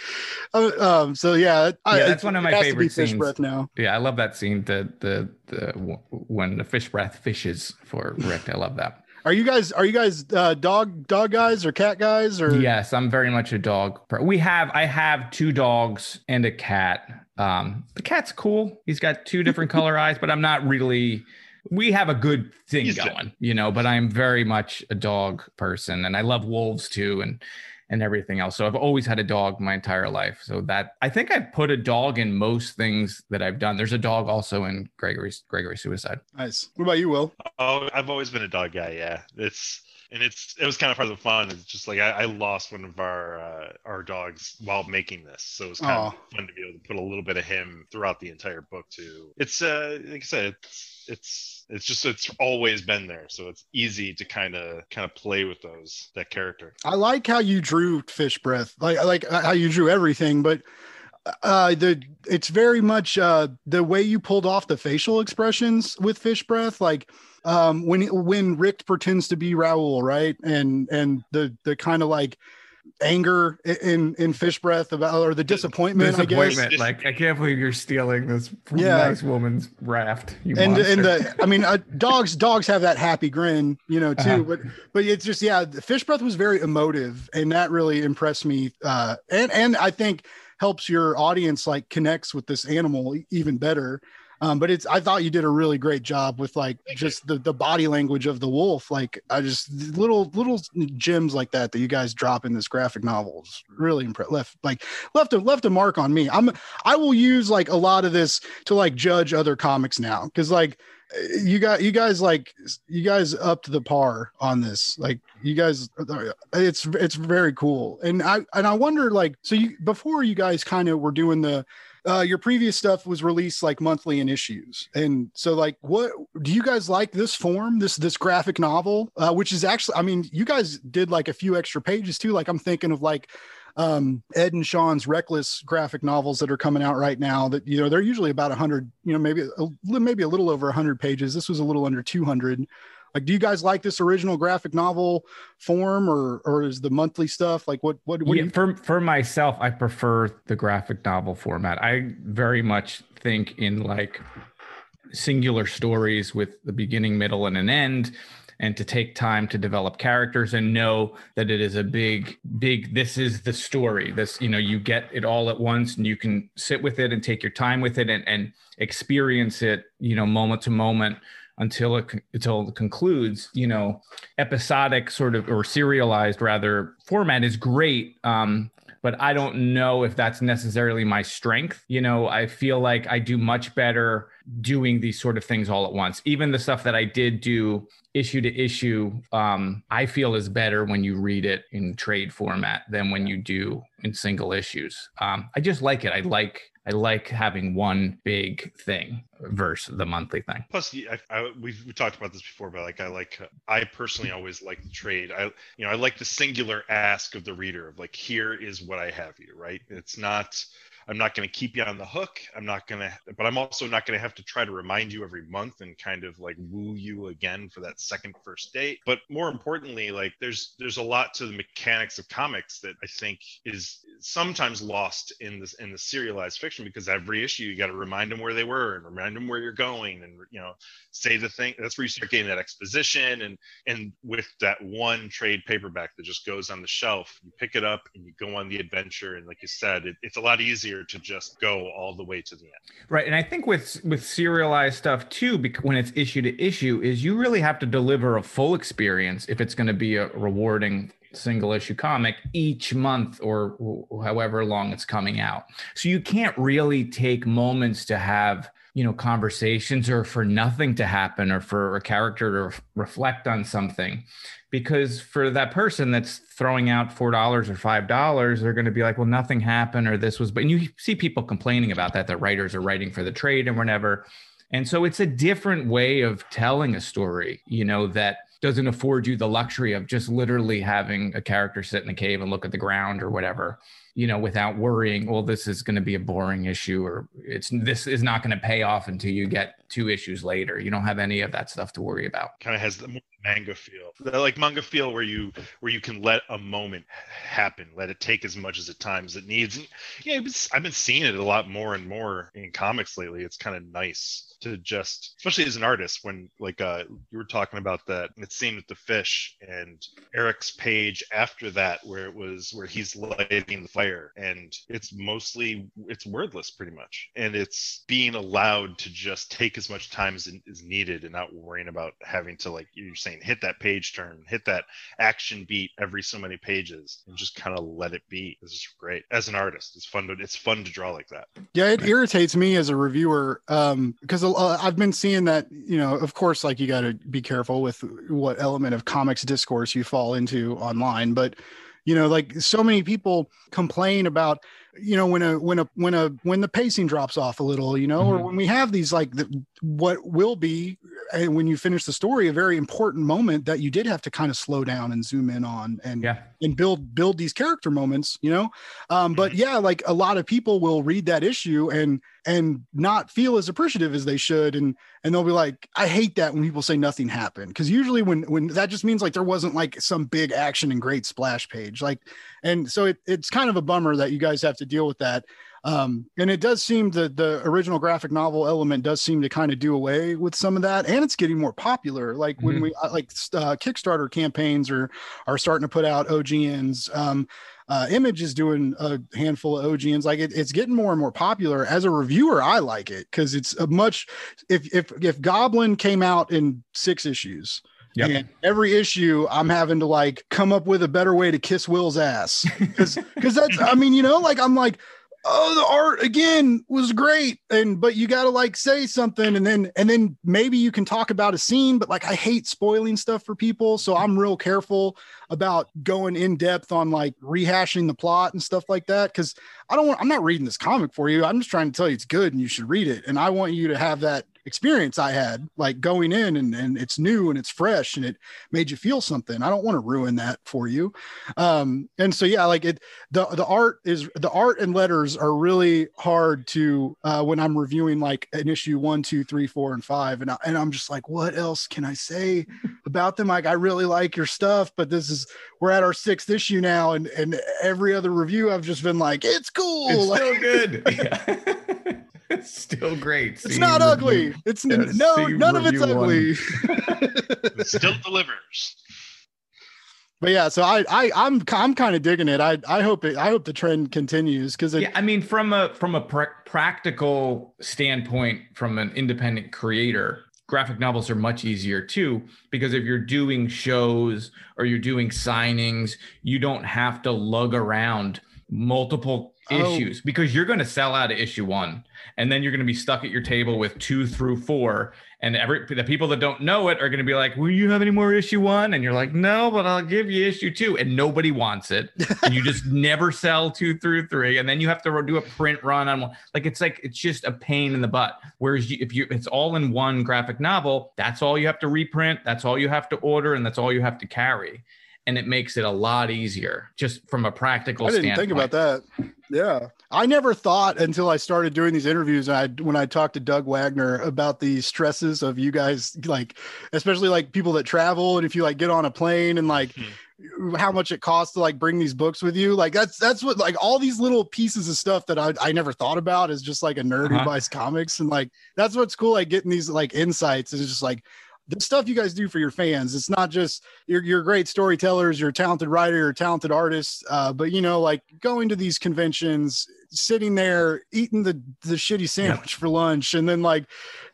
Speaker 1: uh, um so yeah, I,
Speaker 2: Yeah, that's one of my
Speaker 1: it
Speaker 2: favorite
Speaker 1: be fish
Speaker 2: scenes.
Speaker 1: breath now
Speaker 2: Yeah, I love that scene. The the the when the fish breath fishes for Rick. I love that.
Speaker 1: Are you guys are you guys uh, dog dog guys or cat guys or
Speaker 2: Yes, I'm very much a dog. per- We have I have two dogs and a cat. Um, the cat's cool. He's got two different *laughs* color eyes, but I'm not really. We have a good thing
Speaker 3: He's
Speaker 2: going, you know. But I'm very much a dog person, and I love wolves too, and and everything else. So I've always had a dog my entire life. So that I think I've put a dog in most things that I've done. There's a dog also in Gregory's Gregory Suicide.
Speaker 1: nice? What about you, Will?
Speaker 3: Oh, I've always been a dog guy. Yeah, it's and it's it was kind of part of the fun. It's just like I, I lost one of our uh, our dogs while making this, so it was kind
Speaker 1: Aw.
Speaker 3: of fun to be able to put a little bit of him throughout the entire book too. It's uh like I said, it's it's it's just it's always been there, so it's easy to kind of kind of play with those that character.
Speaker 1: I like how you drew fish breath. Like I like how you drew everything, but uh the it's very much uh the way you pulled off the facial expressions with fish breath like um when when Rick pretends to be Raoul, right? And and the the kind of like anger in in fish breath about or the disappointment, I guess.
Speaker 2: Disappointment. Like I can't believe you're stealing this
Speaker 1: Yeah.
Speaker 2: nice woman's raft. You
Speaker 1: and
Speaker 2: monster.
Speaker 1: and the I mean uh, dogs dogs have that happy grin you know too
Speaker 2: Uh-huh.
Speaker 1: but but it's just yeah the fish breath was very emotive and that really impressed me uh and and I think helps your audience like connects with this animal even better um but it's I thought you did a really great job with like just the the body language of the wolf. Like I just little little gems like that that you guys drop in this graphic novel is really impressed left like left a left a mark on me. I'm I will use like a lot of this to like judge other comics now. Because like uh, you got you guys like you guys up to the par on this. Like you guys it's it's very cool. And i and i wonder like so you before you guys kind of were doing the uh your previous stuff was released like monthly in issues. And so like what do you guys like this form this this graphic novel? Uh which is actually i mean you guys did like a few extra pages too. Like i'm thinking of like um ed and sean's reckless graphic novels that are coming out right now that you know they're usually about 100 you know maybe maybe a little over 100 pages. This was a little under 200 like do you guys like this original graphic novel form or or is the monthly stuff like what what, what
Speaker 2: yeah,
Speaker 1: you
Speaker 2: for for myself, I prefer the graphic novel format. I very much think in like singular stories with the beginning, middle, and an end, and to take time to develop characters and know that it is a big, big. This is the story. This, you know, you get it all at once, and you can sit with it and take your time with it and and experience it, you know, moment to moment until it until it concludes you know episodic sort of or serialized rather format is great um but i don't know if that's necessarily my strength. You know i feel like i do much better doing these sort of things all at once. Even the stuff that i did do issue to issue um i feel is better when you read it in trade format than when you do in single issues. Um i just like it. I like I like having one big thing versus the monthly thing.
Speaker 3: Plus, I, I, we've we talked about this before, but like I like I personally always like the trade. I you know I like the singular ask of the reader of like here is what I have you right. It's not I'm not going to keep you on the hook. I'm not going to, but I'm also not going to have to try to remind you every month and kind of like woo you again for that second first date. But more importantly, like there's there's a lot to the mechanics of comics that I think is sometimes lost in this in the serialized fiction because every issue you got to remind them where they were and remind them where you're going and you know say the thing. That's where you start getting that exposition and and with that one trade paperback that just goes on the shelf, you pick it up and you go on the adventure. And like you said, it, it's a lot easier to just go all the way to the end.
Speaker 2: Right, and I think with with serialized stuff too, because when it's issue to issue, is you really have to deliver a full experience if it's going to be a rewarding single issue comic each month or however long it's coming out. So you can't really take moments to have you know conversations or for nothing to happen or for a character to ref- reflect on something. Because for that person that's throwing out four dollars or five dollars they're going to be like well nothing happened or this was but and you see people complaining about that that writers are writing for the trade and whatever. And so it's a different way of telling a story you know that doesn't afford you the luxury of just literally having a character sit in a cave and look at the ground or whatever you know, without worrying, well, this is going to be a boring issue or it's this is not going to pay off until you get two issues later. You don't have any of that stuff to worry about.
Speaker 3: Kind of has the manga feel, like manga feel where you where you can let a moment happen, let it take as much as the time as it needs. And yeah, I've been seeing it a lot more and more in comics lately. It's kind of nice to just especially as an artist when like uh you were talking about that it seemed with the fish and eric's page after that where it was where he's lighting the fire and it's mostly it's wordless pretty much and it's being allowed to just take as much time as is needed and not worrying about having to like you're saying hit that page turn hit that action beat every so many pages and just kind of let it be. This is great. As an artist it's fun to it's fun to draw like that.
Speaker 1: Yeah it irritates me as a reviewer um because uh, I've been seeing that, you know, of course, like you got to be careful with what element of comics discourse you fall into online, but you know, like so many people complain about, you know, when a when a when a when the pacing drops off a little, you know, mm-hmm. or when we have these like the, what will be and when you finish the story a very important moment that you did have to kind of slow down and zoom in on and
Speaker 2: yeah.
Speaker 1: and build build these character moments you know um, but mm-hmm. yeah like a lot of people will read that issue and and not feel as appreciative as they should and and they'll be like i hate that when people say nothing happened because usually when when that just means like there wasn't like some big action and great splash page like and so it, it's kind of a bummer that you guys have to deal with that um, and it does seem that the original graphic novel element does seem to kind of do away with some of that, and it's getting more popular. Like when mm-hmm. we uh, like uh, Kickstarter campaigns are are starting to put out OGNs. Um, uh, Image is doing a handful of OGNs. Like it, it's getting more and more popular. As a reviewer, I like it because it's a much. If if if Goblin came out in six issues, Yep. And every issue, I'm having to like come up with a better way to kiss Will's ass because because that's I mean you know like I'm like oh the art again was great. And but you got to like say something and then and then maybe you can talk about a scene but like i hate spoiling stuff for people. So i'm real careful about going in depth on like rehashing the plot and stuff like that. Because i don't want i'm not reading this comic for you. I'm just trying to tell you it's good and you should read it. And i want you to have that experience I had, like going in and, and it's new and it's fresh and it made you feel something. I don't want to ruin that for you. Um, and so, yeah, like it, the, the art is the art and letters are really hard to, uh, when I'm reviewing like an issue one, two, three, four, and five. And, I, and I'm just like, what else can I say about them? Like, I really like your stuff, but this is, we're at our sixth issue now. And, and every other review, I've just been like, it's cool.
Speaker 2: It's like, *laughs* so good. *laughs* *laughs* it's still great.
Speaker 1: It's not ugly. It's yeah, no, none of it's ugly. *laughs*
Speaker 3: it still delivers.
Speaker 1: But yeah, so I, I, I'm, I'm kind of digging it. I, I hope it, I hope the trend continues because
Speaker 2: yeah, I mean, from a from a pr- practical standpoint, from an independent creator, graphic novels are much easier too because if you're doing shows or you're doing signings, you don't have to lug around multiple oh. issues because you're going to sell out of issue one and then you're going to be stuck at your table with two through four and every the people that don't know it are going to be like will you have any more issue one? And you're like no but i'll give you issue two and nobody wants it. *laughs* And you just never sell two through three and then you have to do a print run on one. Like it's like it's just a pain in the butt. Whereas you, if you it's all in one graphic novel that's all you have to reprint that's all you have to order and that's all you have to carry and it makes it a lot easier just from a practical
Speaker 1: I didn't
Speaker 2: standpoint.
Speaker 1: think about that. Yeah. I never thought until I started doing these interviews I when I talked to Doug Wagner about the stresses of you guys like especially like people that travel and if you like get on a plane and like mm-hmm. how much it costs to like bring these books with you like that's that's what like all these little pieces of stuff that I, I never thought about as just like a nerd uh-huh. who buys comics and like that's what's cool like getting these like insights is just like the stuff you guys do for your fans it's not just you're, you're great storytellers you're a talented writer you're a talented artist uh, but you know like going to these conventions sitting there eating the the shitty sandwich for lunch and then like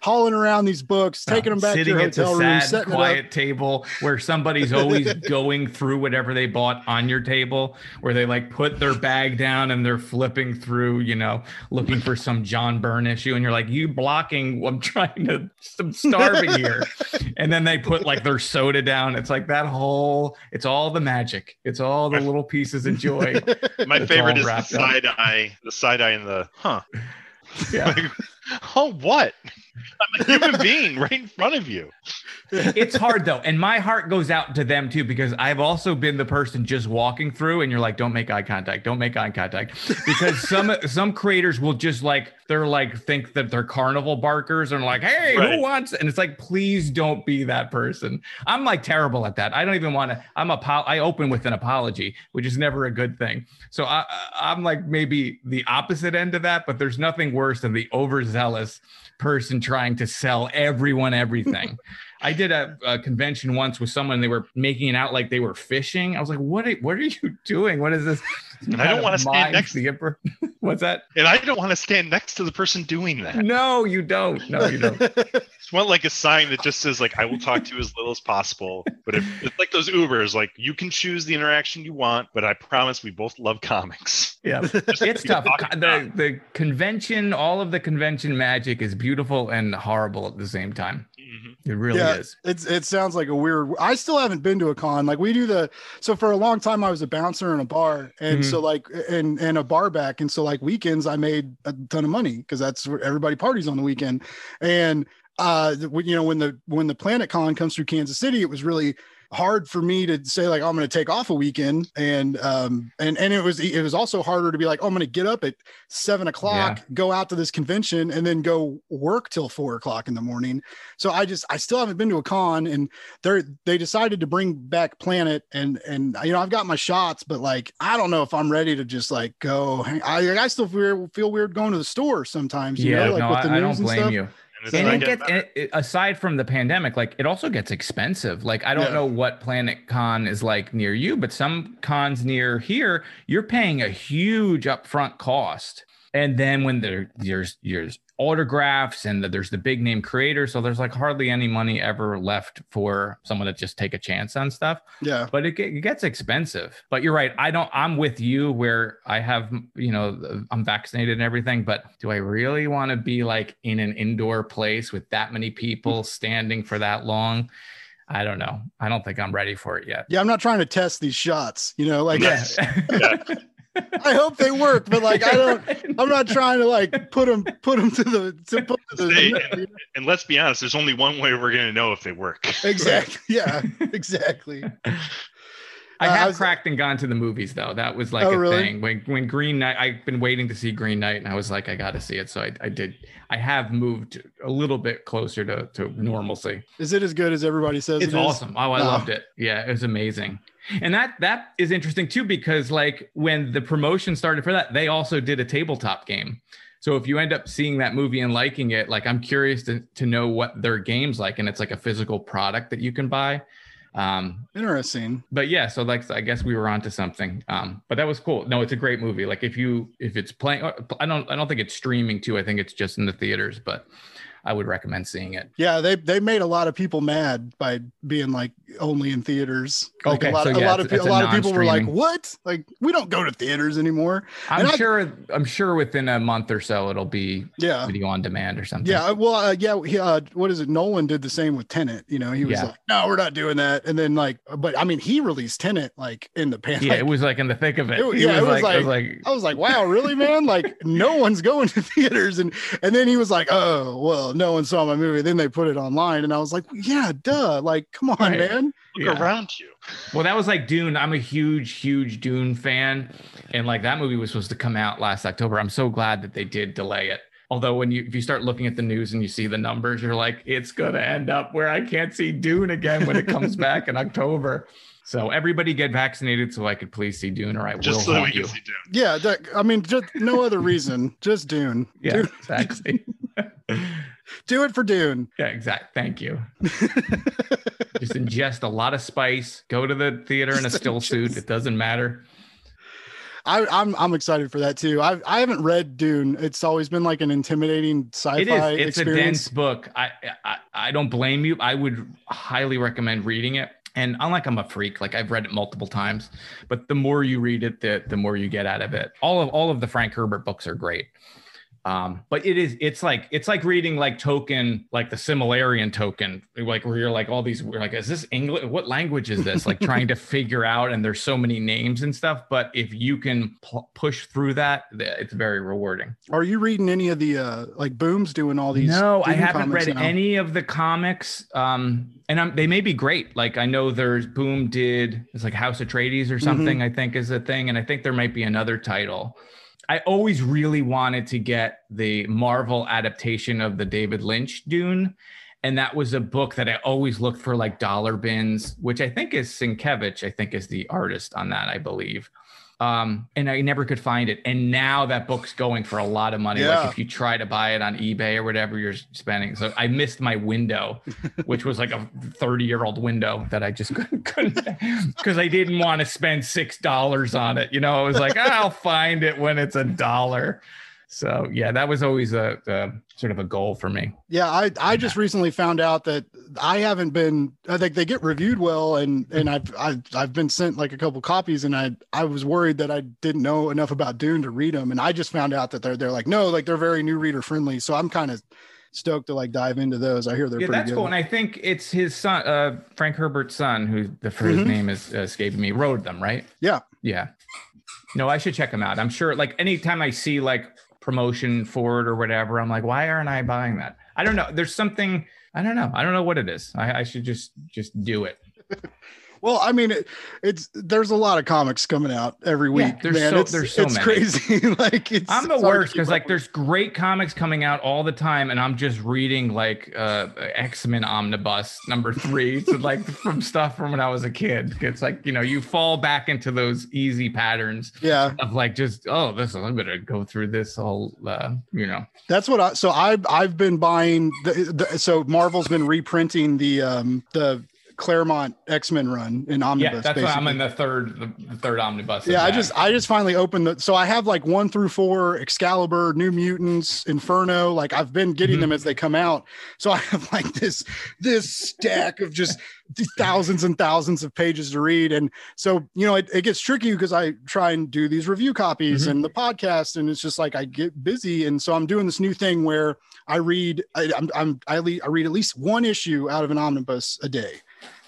Speaker 1: hauling around these books taking them back
Speaker 2: sitting
Speaker 1: to your hotel room
Speaker 2: sad, quiet table where somebody's always *laughs* going through whatever they bought on your table where they like put their bag down and they're flipping through you know looking for some john byrne issue and you're like you blocking i'm trying to i'm starving here. *laughs* And then they put like their soda down. It's like that whole it's all the magic. It's all the *laughs* little pieces of joy.
Speaker 3: My favorite is the side eye the side eye and the huh. *laughs*
Speaker 2: Yeah. *laughs*
Speaker 3: Oh, what? I'm a human being right in front of you.
Speaker 2: it's hard though and my heart goes out to them too because i've also been the person just walking through and you're like don't make eye contact. Don't make eye contact. Because some some creators will just like they're like think that they're carnival barkers and like hey
Speaker 3: Right.
Speaker 2: who wants and it's like please don't be that person. I'm like terrible at that. I don't even want to i'm a i open with an apology which is never a good thing. So I, I- i'm like maybe the opposite end of that but there's nothing worse than the overzealous person trying to sell everyone everything *laughs* I did a, a convention once with someone. They were making it out like they were fishing. I was like, "What? Are, what are you doing? What is this?"
Speaker 3: And I don't wanna stand
Speaker 2: Mind
Speaker 3: next-
Speaker 2: the emperor. *laughs* What's that?
Speaker 3: And I don't want to stand next to the person doing that.
Speaker 2: No, you don't. No, you don't. *laughs*
Speaker 3: Just want like a sign that just says like I will talk to you as little as possible. But if it's like those Ubers, like you can choose the interaction you want, but I promise we both love comics. *laughs*
Speaker 2: Yeah, it's tough. The the convention, all of the convention magic is beautiful and horrible at the same time.
Speaker 3: Mhm.
Speaker 2: It really
Speaker 1: Yeah.
Speaker 2: is.
Speaker 1: It's it sounds like a weird. I still haven't been to a con. Like we do the so for a long time I was a bouncer in a bar, and
Speaker 2: Mhm.
Speaker 1: so like and and a bar back, and so like weekends I made a ton of money because that's where everybody parties on the weekend, and uh you know when the when the Planet Con comes through Kansas City, it was really hard for me to say like I'm going to take off a weekend. And um and and it was it was also harder to be like oh I'm going to get up at seven o'clock go out to this convention and then go work till four o'clock in the morning. So I just I still haven't been to a con and they're they decided to bring back Planet and and you know I've got my shots but like I don't know if I'm ready to just like go hang, I I still feel, feel weird going to the store sometimes you
Speaker 2: Yeah,
Speaker 1: know like
Speaker 2: no,
Speaker 1: with the
Speaker 2: I, I don't
Speaker 1: and
Speaker 2: blame
Speaker 1: stuff.
Speaker 2: you.
Speaker 3: And
Speaker 2: and it gets and it, aside from the pandemic like it also gets expensive like i don't
Speaker 1: Yeah.
Speaker 2: know what planet con is like near you but some cons near here you're paying a huge upfront cost and then when there there's there's autographs and there's the big name creators so there's like hardly any money ever left for someone to just take a chance on stuff.
Speaker 1: Yeah.
Speaker 2: But it, it gets expensive. But you're right i don't i'm with you where i have you know i'm vaccinated and everything but do i really want to be like in an indoor place with that many people *laughs* standing for that long? I don't know. I don't think i'm ready for it yet.
Speaker 1: Yeah I'm not trying to test these shots you know like *laughs*
Speaker 3: Yes.
Speaker 1: I hope they work but like I don't *laughs* I'm not trying to like put them put them to the to put to
Speaker 3: They-
Speaker 1: the
Speaker 3: and let's be honest, there's only one way we're gonna know if they work. *laughs*
Speaker 1: exactly yeah exactly
Speaker 2: I
Speaker 1: Uh, I
Speaker 2: have
Speaker 1: was-
Speaker 2: cracked and gone to the movies though. That was like
Speaker 1: Oh,
Speaker 2: a
Speaker 1: really?
Speaker 2: thing. When when Green Knight, I've been waiting to see Green Knight, and I was like, I got to see it. So I, I did. I have moved a little bit closer to to normalcy.
Speaker 1: is it as good as everybody says
Speaker 2: It's
Speaker 1: it is?
Speaker 2: awesome. Oh, I
Speaker 1: Oh.
Speaker 2: loved it. Yeah, it was amazing. And that that is interesting too because like when the promotion started for that, they also did a tabletop game. So if you end up seeing that movie and liking it, like I'm curious to to know what their game's like, and it's like a physical product that you can buy. Um,
Speaker 1: interesting
Speaker 2: but yeah, so like I guess we were onto something. Um, but that was cool. No, it's a great movie. Like if you if it's playing, I don't I don't think it's streaming too. I think it's just in the theaters. But I would recommend seeing it.
Speaker 1: Yeah, they they made a lot of people mad by being like only in theaters. Like
Speaker 2: Okay,
Speaker 1: a lot,
Speaker 2: so
Speaker 1: a lot of
Speaker 2: it's-
Speaker 1: pe-
Speaker 2: it's
Speaker 1: a
Speaker 2: a
Speaker 1: lot of people were like, "What? Like we don't go to theaters anymore."
Speaker 2: I'm
Speaker 1: And
Speaker 2: sure I'm sure within a month or so it'll be
Speaker 1: Yeah,
Speaker 2: video on demand or something.
Speaker 1: yeah. Well, uh, yeah. He, uh, what is it? Nolan did the same with Tenet. You know, he was
Speaker 2: Yeah.
Speaker 1: like, "No, we're not doing that." And then like, but I mean, he released Tenet like in the pan.
Speaker 2: Yeah,
Speaker 1: like,
Speaker 2: it was like in the thick of it.
Speaker 1: It- yeah, it was
Speaker 2: I was like,
Speaker 1: I was like, "Wow, really, man? Like, no one's going to *laughs* theaters." And and then he was like, "Oh, well, no one saw my movie." Then they put it online, and I was like, "Yeah, duh. Like, come on,
Speaker 2: Right.
Speaker 1: man."
Speaker 3: Look
Speaker 2: Yeah.
Speaker 3: around you.
Speaker 2: well, that was like Dune. I'm a huge, huge Dune fan, and like that movie was supposed to come out last October. I'm so glad that they did delay it. Although when you if you start looking at the news and you see the numbers, you're like, it's gonna end up where I can't see Dune again when it comes *laughs* back in October. So everybody get vaccinated so I could please see Dune, or I will
Speaker 3: Just so we
Speaker 2: haunt
Speaker 3: can
Speaker 2: you.
Speaker 3: see Dune.
Speaker 1: Yeah, that, I mean, just no other reason, just Dune. *laughs*
Speaker 2: Yeah,
Speaker 1: Dune-
Speaker 2: exactly. *laughs*
Speaker 1: do it for Dune.
Speaker 2: yeah, exactly. Thank you. *laughs* Just ingest a lot of spice. Go to the theater in a still suit. It doesn't matter.
Speaker 1: I, I'm I'm excited for that too. I I haven't read Dune. It's always been like an intimidating sci-fi
Speaker 2: It is. It's a dense book. I, I I don't blame you. I would highly recommend reading it. And unlike I'm a freak, like I've read it multiple times, but the more you read it, the the more you get out of it. All of all of the Frank Herbert books are great. Um, but it is it's like it's like reading like Tolkien, like the Silmarillion Tolkien, like where you're like all these we're like, is this English? What language is this? like trying to *laughs* figure out, and there's so many names and stuff. But if you can p- push through that, it's very rewarding.
Speaker 1: Are you reading any of the uh like Boom's doing all these?
Speaker 2: No, I haven't read
Speaker 1: now?
Speaker 2: any of the comics. Um, and I'm, they may be great. Like I know there's Boom did it's like House of Atreides or
Speaker 1: Mm-hmm.
Speaker 2: something. I think is a thing, and I think there might be another title. I always really wanted to get the Marvel adaptation of the David Lynch Dune. And that was a book that I always looked for like dollar bins, which I think is Sienkiewicz, I think is the artist on that, I believe. Um, and I never could find it. And now that book's going for a lot of money.
Speaker 1: Yeah.
Speaker 2: Like if you try to buy it on eBay or whatever, you're spending. So I missed my window, *laughs* which was like a 30 year old window that I just *laughs* couldn't because I didn't want to spend six dollars on it. You know, I was like, I'll find it when it's a dollar. So yeah, that was always a, a sort of a goal for me.
Speaker 1: Yeah, I I just recently found out that I haven't been. I think they get reviewed well, and and I've I've I've been sent like a couple copies, and I I was worried that I didn't know enough about Dune to read them, and I just found out that they're they're like no, like they're very new reader friendly. So I'm kind of stoked to like dive into those. I hear they're
Speaker 2: yeah,
Speaker 1: pretty
Speaker 2: that's
Speaker 1: good.
Speaker 2: cool. And I think it's his son, uh, Frank Herbert's son, who the first
Speaker 1: Mhm.
Speaker 2: name is uh, escaping me, wrote them, right?
Speaker 1: Yeah.
Speaker 2: Yeah. No, I should check them out. I'm sure. Like anytime I see like promotion for it or whatever, I'm like, why aren't I buying that? I don't know. There's something. I don't know. I don't know what it is. I, I should just just do it. *laughs*
Speaker 1: Well, I mean, it, it's there's a lot of comics coming out every
Speaker 2: Yeah,
Speaker 1: week.
Speaker 2: there's
Speaker 1: man.
Speaker 2: so-
Speaker 1: it's,
Speaker 2: there's so
Speaker 1: it's
Speaker 2: many.
Speaker 1: crazy. *laughs* like it's
Speaker 2: I'm the
Speaker 1: it's
Speaker 2: worst because like
Speaker 1: with.
Speaker 2: there's great comics coming out all the time, and I'm just reading like uh X Men Omnibus number three, so like *laughs* from stuff from when I was a kid. It's like you know you fall back into those easy patterns
Speaker 1: yeah.
Speaker 2: of like just oh this is I'm gonna go through this whole uh you know
Speaker 1: That's what I so I've I've been buying the, the so Marvel's been reprinting the um the Claremont X-Men run in omnibus.
Speaker 2: yeah that's why I'm in the third the, third omnibus.
Speaker 1: yeah, I just I just finally opened the so I have like one through four Excalibur, New Mutants, Inferno. Like I've been getting
Speaker 2: Mhm.
Speaker 1: them as they come out. So I have like this this stack of just thousands and thousands of pages to read. And so you know it, it gets tricky because I try and do these review copies
Speaker 2: Mhm.
Speaker 1: and the podcast, and it's just like I get busy. And so I'm doing this new thing where I read I, I'm, I'm I, le- I read at least one issue out of an omnibus a day.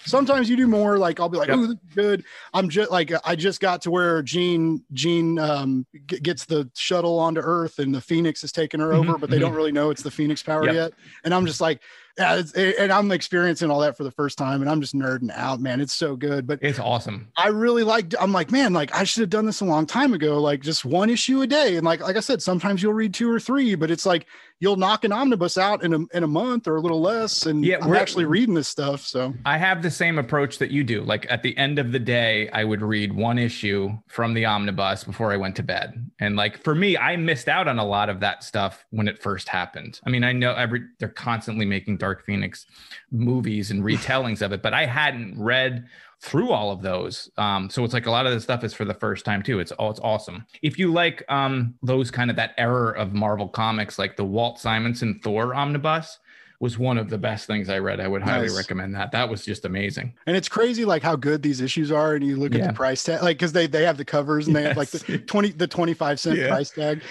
Speaker 1: Sometimes you do more. Like I'll be like,
Speaker 2: Yep.
Speaker 1: "Oh, good." I'm just like uh, I just got to where Jean Jean um, g- gets the shuttle onto Earth and the Phoenix is taking her over, mm-hmm, but they don't mm-hmm. really know it's the Phoenix power
Speaker 2: Yep.
Speaker 1: yet. And I'm just like, yeah, it's, and I'm experiencing all that for the first time, and I'm just nerding out, man. It's so good, but
Speaker 2: it's awesome.
Speaker 1: I really like. I'm like, man, like I should have done this a long time ago. Like just one issue a day, and like like I said, sometimes you'll read two or three, but it's like you'll knock an omnibus out in a in a month or a little less, and
Speaker 2: Yeah,
Speaker 1: I'm
Speaker 2: we're-
Speaker 1: actually reading this stuff. So
Speaker 2: I have the same approach that you do. Like at the end of the day, I would read one issue from the omnibus before I went to bed. And like for me, I missed out on a lot of that stuff when it first happened. I mean, I know every they're constantly making Dark Phoenix movies and retellings of it, but I hadn't read through all of those. Um, so it's like a lot of the stuff is for the first time too. It's all it's awesome. If you like um those kind of that era of Marvel comics, like the Walt Simonson Thor omnibus was one of the best things I read. I would highly
Speaker 1: Nice.
Speaker 2: recommend that. That was just amazing.
Speaker 1: and it's crazy like how good these issues are, and you look at the price tag, like because they they have the covers and they have like the twenty the twenty five cent
Speaker 2: Yeah.
Speaker 1: price tag.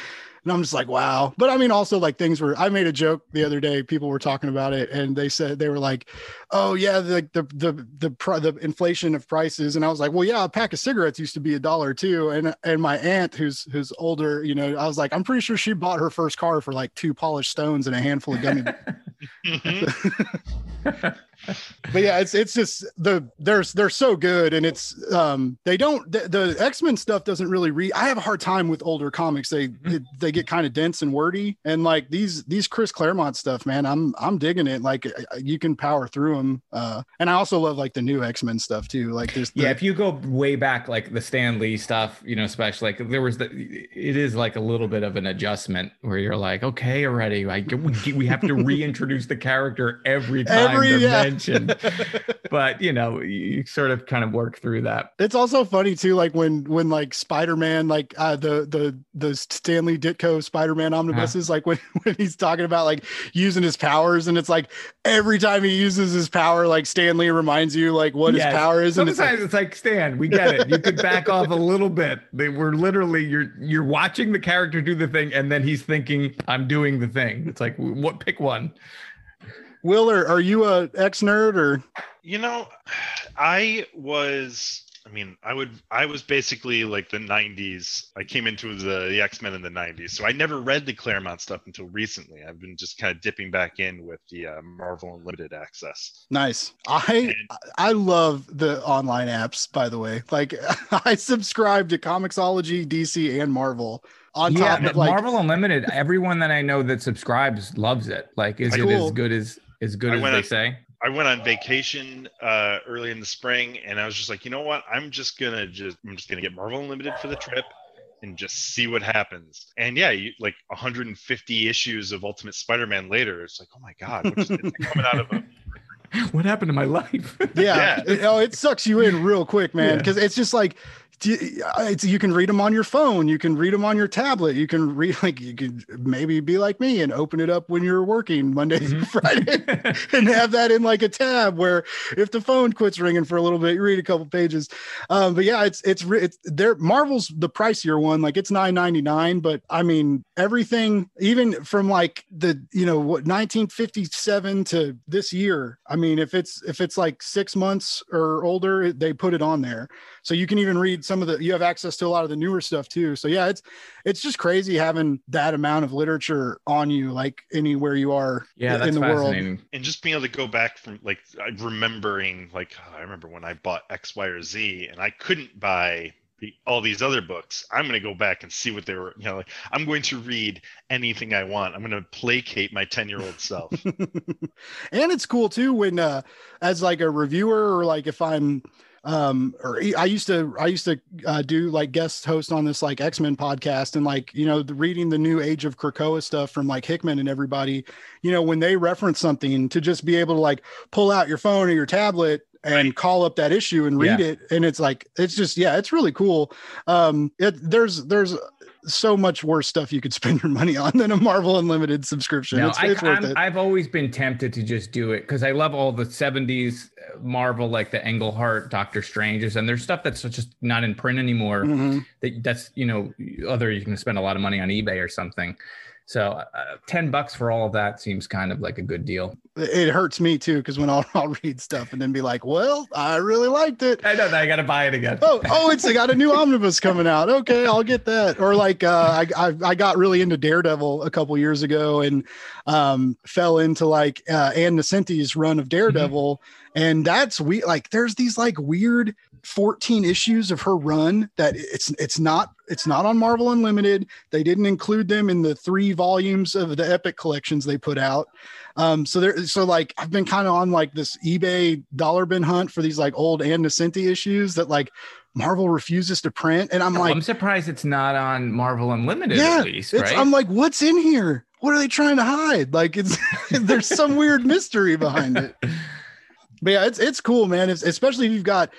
Speaker 1: And I'm just like, wow. But I mean, also like things were, I made a joke the other day. People were talking about it and they said, they were like, oh, yeah, the, the, the, the, the inflation of prices. And I was like, well, yeah, a pack of cigarettes used to be a dollar too. And, and my aunt, who's, who's older, you know, I was like, I'm pretty sure she bought her first car for like two polished stones and a handful of gummy. *laughs* *laughs* But yeah, it's, it's just the, they're, they're so good. And it's, um, they don't, the, the X-Men stuff doesn't really read. I have a hard time with older comics. They, they, they get kind of dense and wordy. And like these, these Chris Claremont stuff, man, I'm, I'm digging it. Like uh, you can power through them. Uh, and I also love like the new X-Men stuff too. Like there's, the,
Speaker 2: Yeah, if you go way back, like the Stan Lee stuff, you know, especially like there was the, it is like a little bit of an adjustment where you're like, okay, already, like we, we have to *laughs* reintroduce the character every time
Speaker 1: Every- yeah.
Speaker 2: Mentioned. *laughs* but you know, you sort of kind of work through that.
Speaker 1: It's also funny too, like when when like Spider-Man, like uh, the the the Stan Lee Ditko Spider-Man omnibuses, uh-huh. like when *laughs* when he's talking about like using his powers, and it's like every time he uses his power, like Stan Lee reminds you like what yes. his power is.
Speaker 2: Sometimes and it's like, it's like Stan, we get it. You could back off a little bit. They were literally you're you're watching the character do the thing, and then he's thinking, "I'm doing the thing." It's like what? Pick one.
Speaker 1: Will, or are you a ex nerd or?
Speaker 3: You know, I was. I mean, I would. I was basically like the '90s. I came into the, the X Men in the '90s, so I never read the Claremont stuff until recently. I've been just kind of dipping back in with the uh, Marvel Unlimited access.
Speaker 1: Nice. I and, I love the online apps. By the way, like *laughs* I subscribe to Comixology, DC, and Marvel on yeah, top of like
Speaker 2: Marvel Unlimited. Everyone that I know that subscribes loves it. Like, is cool. it as good as as good I as they on, say?
Speaker 3: I went on vacation uh, early in the spring, and I was just like, you know what? I'm just gonna just I'm just gonna get Marvel Unlimited for the trip and just see what happens. And yeah, you, like 150 issues of Ultimate Spider-Man later, it's like, oh my god, what's *laughs* coming out of a
Speaker 2: what happened to my life?
Speaker 1: yeah. yeah. oh, it sucks you in real quick, man. Because yeah. it's just like it's you can read them on your phone you can read them on your tablet you can read *laughs* like you could maybe be like me and open it up when you're working monday mm-hmm. friday *laughs* and have that in like a tab where if the phone quits ringing for a little bit you read a couple pages um, but yeah it's it's it's there marvel's the pricier one like it's 9.99 but i mean everything even from like the you know what 1957 to this year i mean if it's if it's like six months or older they put it on there so you can even read some of the you have access to a lot of the newer stuff too. So yeah it's it's just crazy having that amount of literature on you like anywhere you are
Speaker 2: yeah in the world.
Speaker 3: and just being able to go back from like remembering like oh, i remember when i bought x y or z and i couldn't buy the, all these other books i'm going to go back and see what they were you know like i'm going to read anything i want. I'm going to placate my 10 year old self. *laughs*
Speaker 1: And it's cool too when uh as like a reviewer or like if i'm um or i used to i used to uh, do like guest host on this like x-men podcast and like you know the, reading the new age of krakoa stuff from like hickman and everybody you know when they reference something to just be able to like pull out your phone or your tablet and right. call up that issue and read yeah. it and it's like it's just yeah it's really cool um it, there's there's so much worse stuff you could spend your money on than a Marvel Unlimited subscription. No, it's, I, it's worth it.
Speaker 2: I've always been tempted to just do it because I love all the 70s uh, Marvel, like the Englehart, Doctor Stranges, and there's stuff that's just not in print anymore. Mm-hmm. That that's you know, other you can spend a lot of money on eBay or something. So uh, 10 bucks for all of that seems kind of like a good deal.
Speaker 1: It hurts me too, because when I'll, *laughs* I'll, read stuff and then be like, well, I really liked it.
Speaker 2: I know that I got to buy it again.
Speaker 1: oh, oh, it's got a new *laughs* omnibus coming out. Okay, I'll get that. Or like uh, I, I, I got really into Daredevil a couple years ago and um, fell into like uh, Ann Nocenti's run of Daredevil. Mm-hmm. And that's we like there's these like weird 14 issues of her run that it's it's not it's not on Marvel Unlimited. They didn't include them in the three volumes of the Epic collections they put out. Um, so there, so like I've been kind of on like this eBay dollar bin hunt for these like old Ann Nocenti issues that like Marvel refuses to print, and I'm like,
Speaker 2: I'm surprised it's not on Marvel Unlimited yeah, at least, right?
Speaker 1: I'm like, what's in here? What are they trying to hide? Like, it's *laughs* there's some weird mystery behind it. *laughs* But yeah, it's it's cool, man. It's, especially if you've got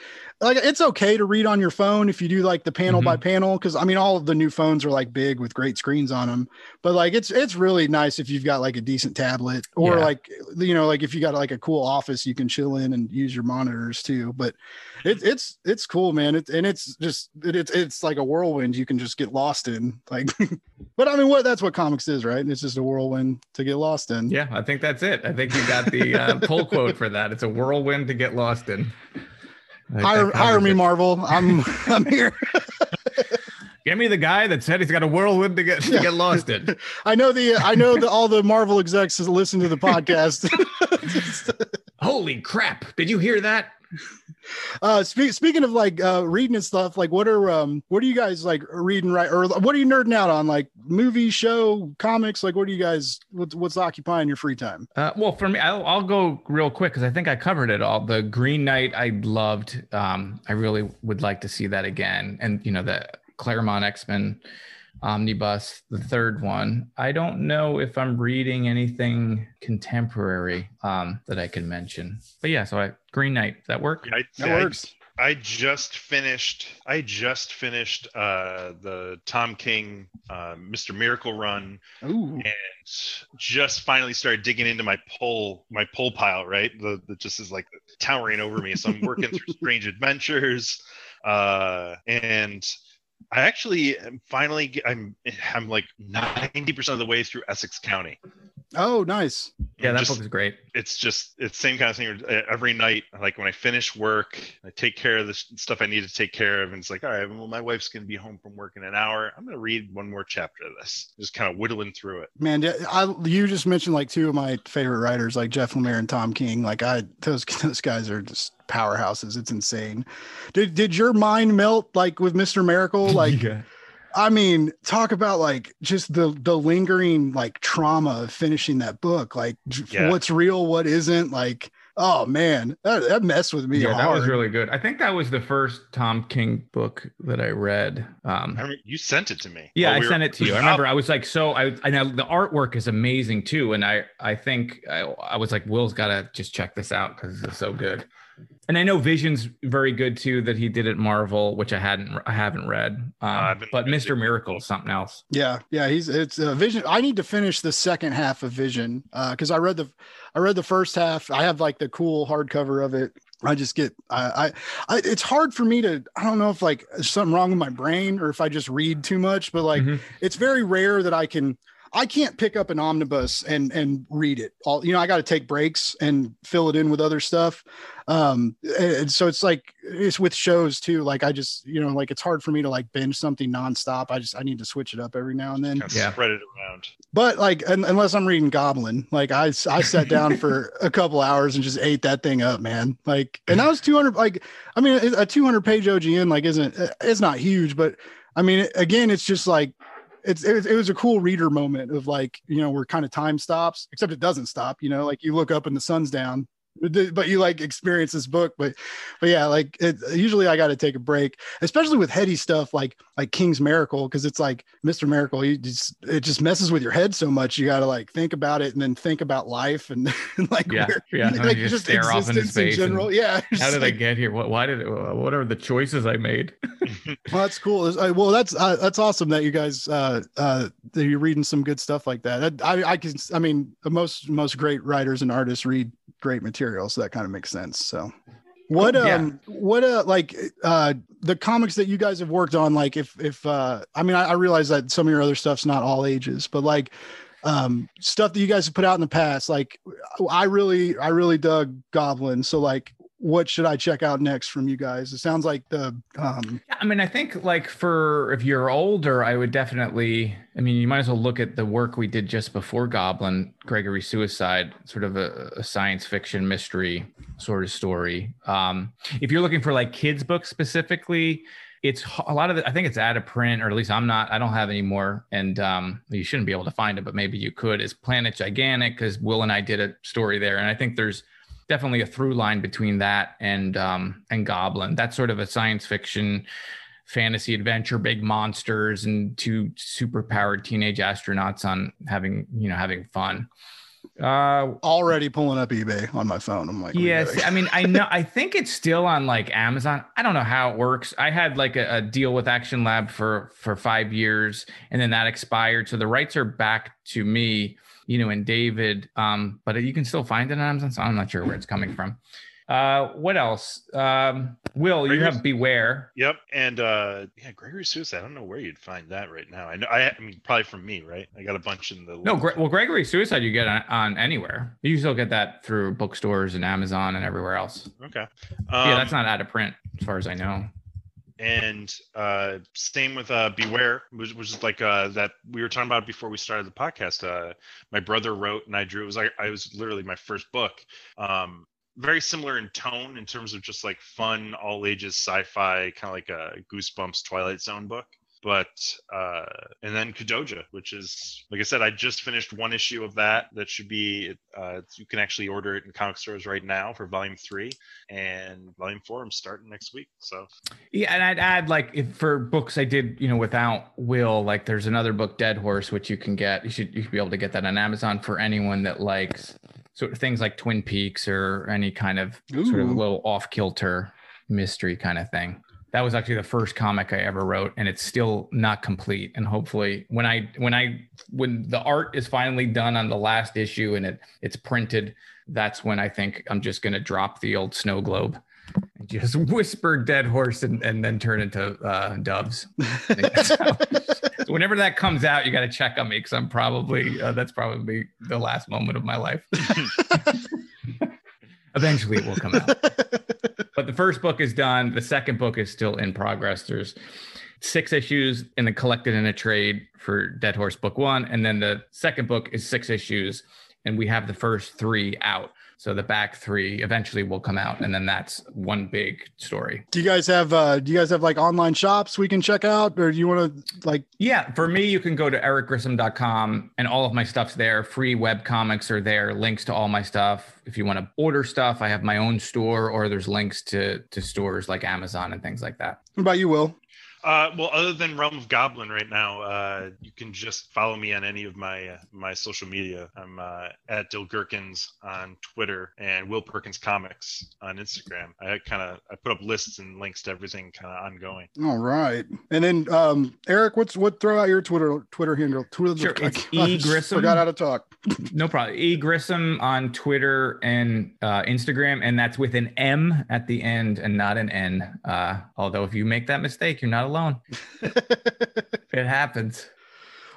Speaker 1: like it's okay to read on your phone if you do like the panel mm-hmm. by panel because i mean all of the new phones are like big with great screens on them but like it's it's really nice if you've got like a decent tablet or yeah. like you know like if you got like a cool office you can chill in and use your monitors too. But it, it's it's cool man. It, and it's just it, it's it's like a whirlwind you can just get lost in like *laughs* but i mean what that's what comics is right? It's just a whirlwind to get lost in.
Speaker 2: Yeah i think that's it. I think you got the uh, pull quote for that. It's a whirlwind to get lost in
Speaker 1: hire hire me, Marvel. I'm *laughs* I'm here.
Speaker 2: Give me the guy that said he's got a whirlwind to get to get lost in. *laughs*
Speaker 1: I know the I know that all the Marvel execs listen to the *laughs* podcast.
Speaker 2: Holy crap! Did you hear that?
Speaker 1: Uh, spe- speaking of like uh, reading and stuff, like what are um what are you guys like reading right or what are you nerding out on? Like movie, show, comics? Like what are you guys what's, what's occupying your free time?
Speaker 2: Uh, well, for me, I'll, I'll go real quick because I think I covered it all. The Green Knight, I loved. Um, I really would like to see that again, and you know the Claremont X Men omnibus, the third one. I don't know if I'm reading anything contemporary um, that I can mention. But yeah, so I, Green Knight, does that work?
Speaker 3: I,
Speaker 1: That
Speaker 3: I-
Speaker 1: works.
Speaker 3: I just finished. I just finished uh, the Tom King uh, Mr. Miracle run,
Speaker 1: Ooh.
Speaker 3: and just finally started digging into my pull my pull pile. Right, the that just is like towering over me. So I'm working through *laughs* Strange Adventures, uh, and I actually am finally. I'm I'm like ninety percent of the way through Essex County.
Speaker 1: Oh, nice.
Speaker 2: Yeah, that
Speaker 3: Just-
Speaker 2: book is great.
Speaker 3: it's just it's same kind of thing uh, every night like when i finish work i take care of the stuff i need to take care of and it's like all right well my wife's going to be home from work in an hour i'm going to read one more chapter of this just kind of whittling through it
Speaker 1: Man, I you just mentioned like two of my favorite writers, like Jeff Lemire and Tom King. Like I, those *laughs* those guys are just powerhouses. It's insane. Did did your mind melt like with Mister Miracle? *laughs* Like
Speaker 2: yeah.
Speaker 1: I mean, talk about like just the the lingering like trauma of finishing that book. Like
Speaker 3: Yeah.
Speaker 1: what's real, what isn't. Like oh man, that, that messed with me.
Speaker 2: Yeah, that was really good. I think that was the first Tom King book that I read. Um,
Speaker 3: I remember you sent it to me
Speaker 2: Yeah, I
Speaker 3: we were-
Speaker 2: sent it to you. I *laughs* remember I was like, so I, I know the artwork is amazing too, and I, I think I, I was like, Will's got to just check this out because it's so good. And I know Vision's very good too that he did at Marvel, which I hadn't, I haven't read. Um,
Speaker 3: I've
Speaker 2: but Mister Miracle is something else.
Speaker 1: Yeah, yeah, he's it's uh, Vision. I need to finish the second half of Vision because I read the I read the first half. I have like the cool hardcover of it. I just get I, I I it's hard for me to I don't know if like something wrong with my brain or if I just read too much, but like
Speaker 2: Mhm.
Speaker 1: it's very rare that I can I can't pick up an omnibus and and read it all. You know, I got to take breaks and fill it in with other stuff. Um, and so it's like it's with shows too. Like I just you know like it's hard for me to like binge something nonstop. I just I need to switch it up every now and then.
Speaker 3: kind of
Speaker 2: Yeah.
Speaker 3: spread it around
Speaker 1: But like un- unless I'm reading Goblin, like I I sat down *laughs* for a couple hours and just ate that thing up, man. Like and that was 200 like I mean a 200 page OGN like isn't it's not huge, but I mean again it's just like it's it was, it was a cool reader moment of like you know where kind of time stops except it doesn't stop you know like you look up and the sun's down but you like experience this book but but yeah like it, usually i got to take a break especially with heady stuff like like king's miracle because it's like mr miracle you just it just messes with your head so much you got to like think about it and then think about life and, *laughs* and like
Speaker 2: Yeah,
Speaker 1: where,
Speaker 2: yeah.
Speaker 1: like *laughs*
Speaker 2: You just stare off into
Speaker 1: existence
Speaker 2: space and
Speaker 1: general yeah *laughs*
Speaker 2: How did I get here? What, why did it? What are the choices I made?
Speaker 1: Well, that's cool. Well, that's uh, that's awesome that you guys uh, uh, that you're reading some good stuff like that. That- I I can I mean most most great writers and artists read great material, so that kind of makes sense. So, what
Speaker 2: Cool. Yeah.
Speaker 1: um what uh like uh the comics that you guys have worked on, like if if uh I mean I, I realize that some of your other stuff's not all ages, but like um stuff that you guys have put out in the past, like I really I really dug Goblin. So like what should I check out next from you guys? It sounds like the um
Speaker 2: I mean, I think like for if you're older, I would definitely. I mean, you might as well look at the work we did just before Goblin, Gregory Suicide, sort of a, a science fiction mystery sort of story. Um, if you're looking for like kids books specifically, it's a lot of I think it's out of print, or at least I'm not. I don't have any more, and um, you shouldn't be able to find it, but maybe you could. Is Planet Gigantic? Because Will and I did a story there, and I think there's definitely a through line between that and um and goblin that's sort of a science fiction fantasy adventure big monsters and two super powered teenage astronauts on having you know having fun uh
Speaker 1: already pulling up eBay on my phone. I'm like,
Speaker 2: Yes, I mean, I know. I *laughs* think it's still on like Amazon. I don't know how it works. I had like a, a deal with Action Lab for for five years, and then that expired. So the rights are back to me, you know, and David. Um, but you can still find it on Amazon. So I'm not sure where it's coming from. Uh, what else? Um, Will you have Beware?
Speaker 3: Yep, and uh yeah, Gregory Suicide. I don't know where you'd find that right now. I know. I, I mean, probably from me, right? I got a bunch in the.
Speaker 2: No, Gre- well, Gregory Suicide you get on, on anywhere. You still get that through bookstores and Amazon and everywhere else.
Speaker 3: Okay.
Speaker 2: yeah,
Speaker 3: Um,
Speaker 2: that's not out of print as far as I know.
Speaker 3: And uh same with uh beware which, is like uh that we were talking about before we started the podcast uh my brother wrote and i drew it was like i was literally my first book. Um very similar in tone in terms of just like fun all ages sci-fi kind of like a goosebumps twilight zone book but uh, and then Kodoja, which is like I said, I just finished one issue of that. That should be uh, you can actually order it in comic stores right now for volume three, and volume four I'm starting next week. So
Speaker 2: yeah, and I'd add like if for books I did you know without Will, like there's another book Dead Horse which you can get. You should you should be able to get that on Amazon for anyone that likes sort of things like Twin Peaks or any kind of Ooh. sort of little off kilter mystery kind of thing that was actually the first comic I ever wrote, and it's still not complete. And hopefully, when I when I when the art is finally done on the last issue and it it's printed, that's when I think I'm just gonna drop the old snow globe and just *laughs* whisper dead horse and, and then turn into uh, doves. *laughs* whenever that comes out, you got to check on me because I'm probably uh, that's probably the last moment of my life. *laughs* Eventually, it will come out. But the first book is done. The second book is still in progress. There's six issues in the collected in a trade for Dead Horse Book One, and then the second book is six issues, and we have the first three out. So the back three eventually will come out, and then that's one big story.
Speaker 1: Do you guys have uh do you guys have like online shops we can check out, or do you want to like
Speaker 2: Yeah, for me, you can go to ericgrissom.com and all of my stuff's there. Free web comics are there, links to all my stuff. If you want to order stuff, I have my own store, or there's links to to stores like Amazon and things like that.
Speaker 1: What about you, Will?
Speaker 3: Uh, well, other than Realm of Goblin right now, uh, you can just follow me on any of my uh, my social media. I'm uh, at Dill Gherkins on Twitter and Will Perkins Comics on Instagram. I kind of I put up lists and links to everything kind of ongoing.
Speaker 1: All right, and then um, Eric, what's what? Throw out your Twitter Twitter handle. Twitter.
Speaker 2: Sure, it's *laughs* E Grissom.
Speaker 1: Forgot how to talk. *laughs*
Speaker 2: no problem. E Grissom on Twitter and uh, Instagram, and that's with an M at the end and not an N. Uh, although if you make that mistake, you're not alone. *laughs* it happens.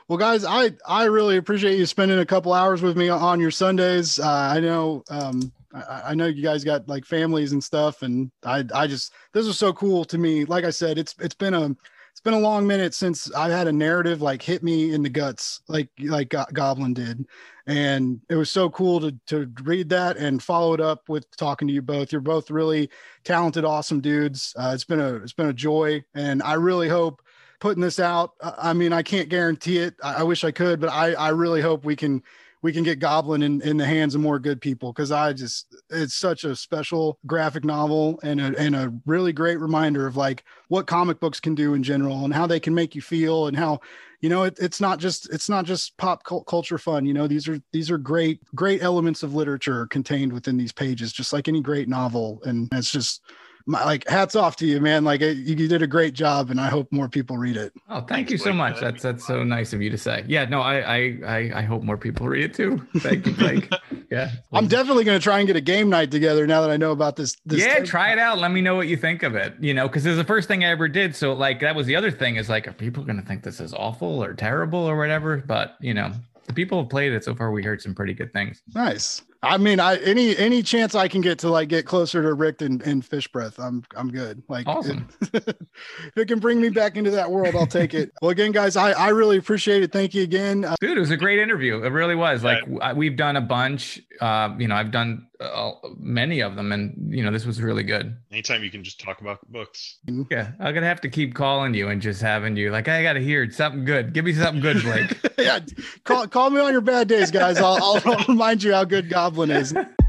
Speaker 1: Well, guys, I I really appreciate you spending a couple hours with me on your Sundays. Uh, I know um, I, I, know you guys got like families and stuff, and I I just this was so cool to me. Like I said, it's it's been a it's been a long minute since I've had a narrative like hit me in the guts like like Goblin did, and it was so cool to to read that and follow it up with talking to you both. You're both really talented, awesome dudes. Uh, it's been a it's been a joy, and I really hope putting this out. I mean, I can't guarantee it. I, I wish I could, but I I really hope we can we can get Goblin in, in the hands of more good people because I just it's such a special graphic novel and a and a really great reminder of like what comic books can do in general and how they can make you feel and how you know it, it's not just it's not just pop culture fun you know these are these are great great elements of literature contained within these pages just like any great novel. And it's just my, like hats off to you, man. Like you, you did a great job, and I hope more people read it.
Speaker 2: Oh, thank Thanks, you so Blake. much. That's that's so nice of you to say. Yeah, no, I I I, hope more people read it too. Thank you, Blake. *laughs* yeah,
Speaker 1: I'm definitely going to try and get a game night together now that I know about this. this
Speaker 2: yeah, try it out. Let me know what you think of it. You know, because it's the first thing I ever did. So like that was the other thing is like, are people going to think this is awful or terrible or whatever? But you know, the people have played it so far. We heard some pretty good things.
Speaker 1: Nice. I mean, I any any chance I can get to like get closer to Rikt and, and fish breath, I'm I'm good. Like
Speaker 2: awesome.
Speaker 1: It, *laughs* if it can bring me back into that world, I'll take it. well, again, guys, I I really appreciate it. Thank you again,
Speaker 2: uh, dude. It was a great interview. It really was. Like we've done a bunch. Uh, you know, I've done uh, many of them, and you know, this was really good.
Speaker 3: Anytime you can just talk about books.
Speaker 2: Yeah, I'm gonna have to keep calling you and just having you like, I gotta hear something good. Give me something good, Blake. *laughs*
Speaker 1: yeah, call call me on your bad days, guys. I'll I'll *laughs* remind you how good Goblin is. *laughs*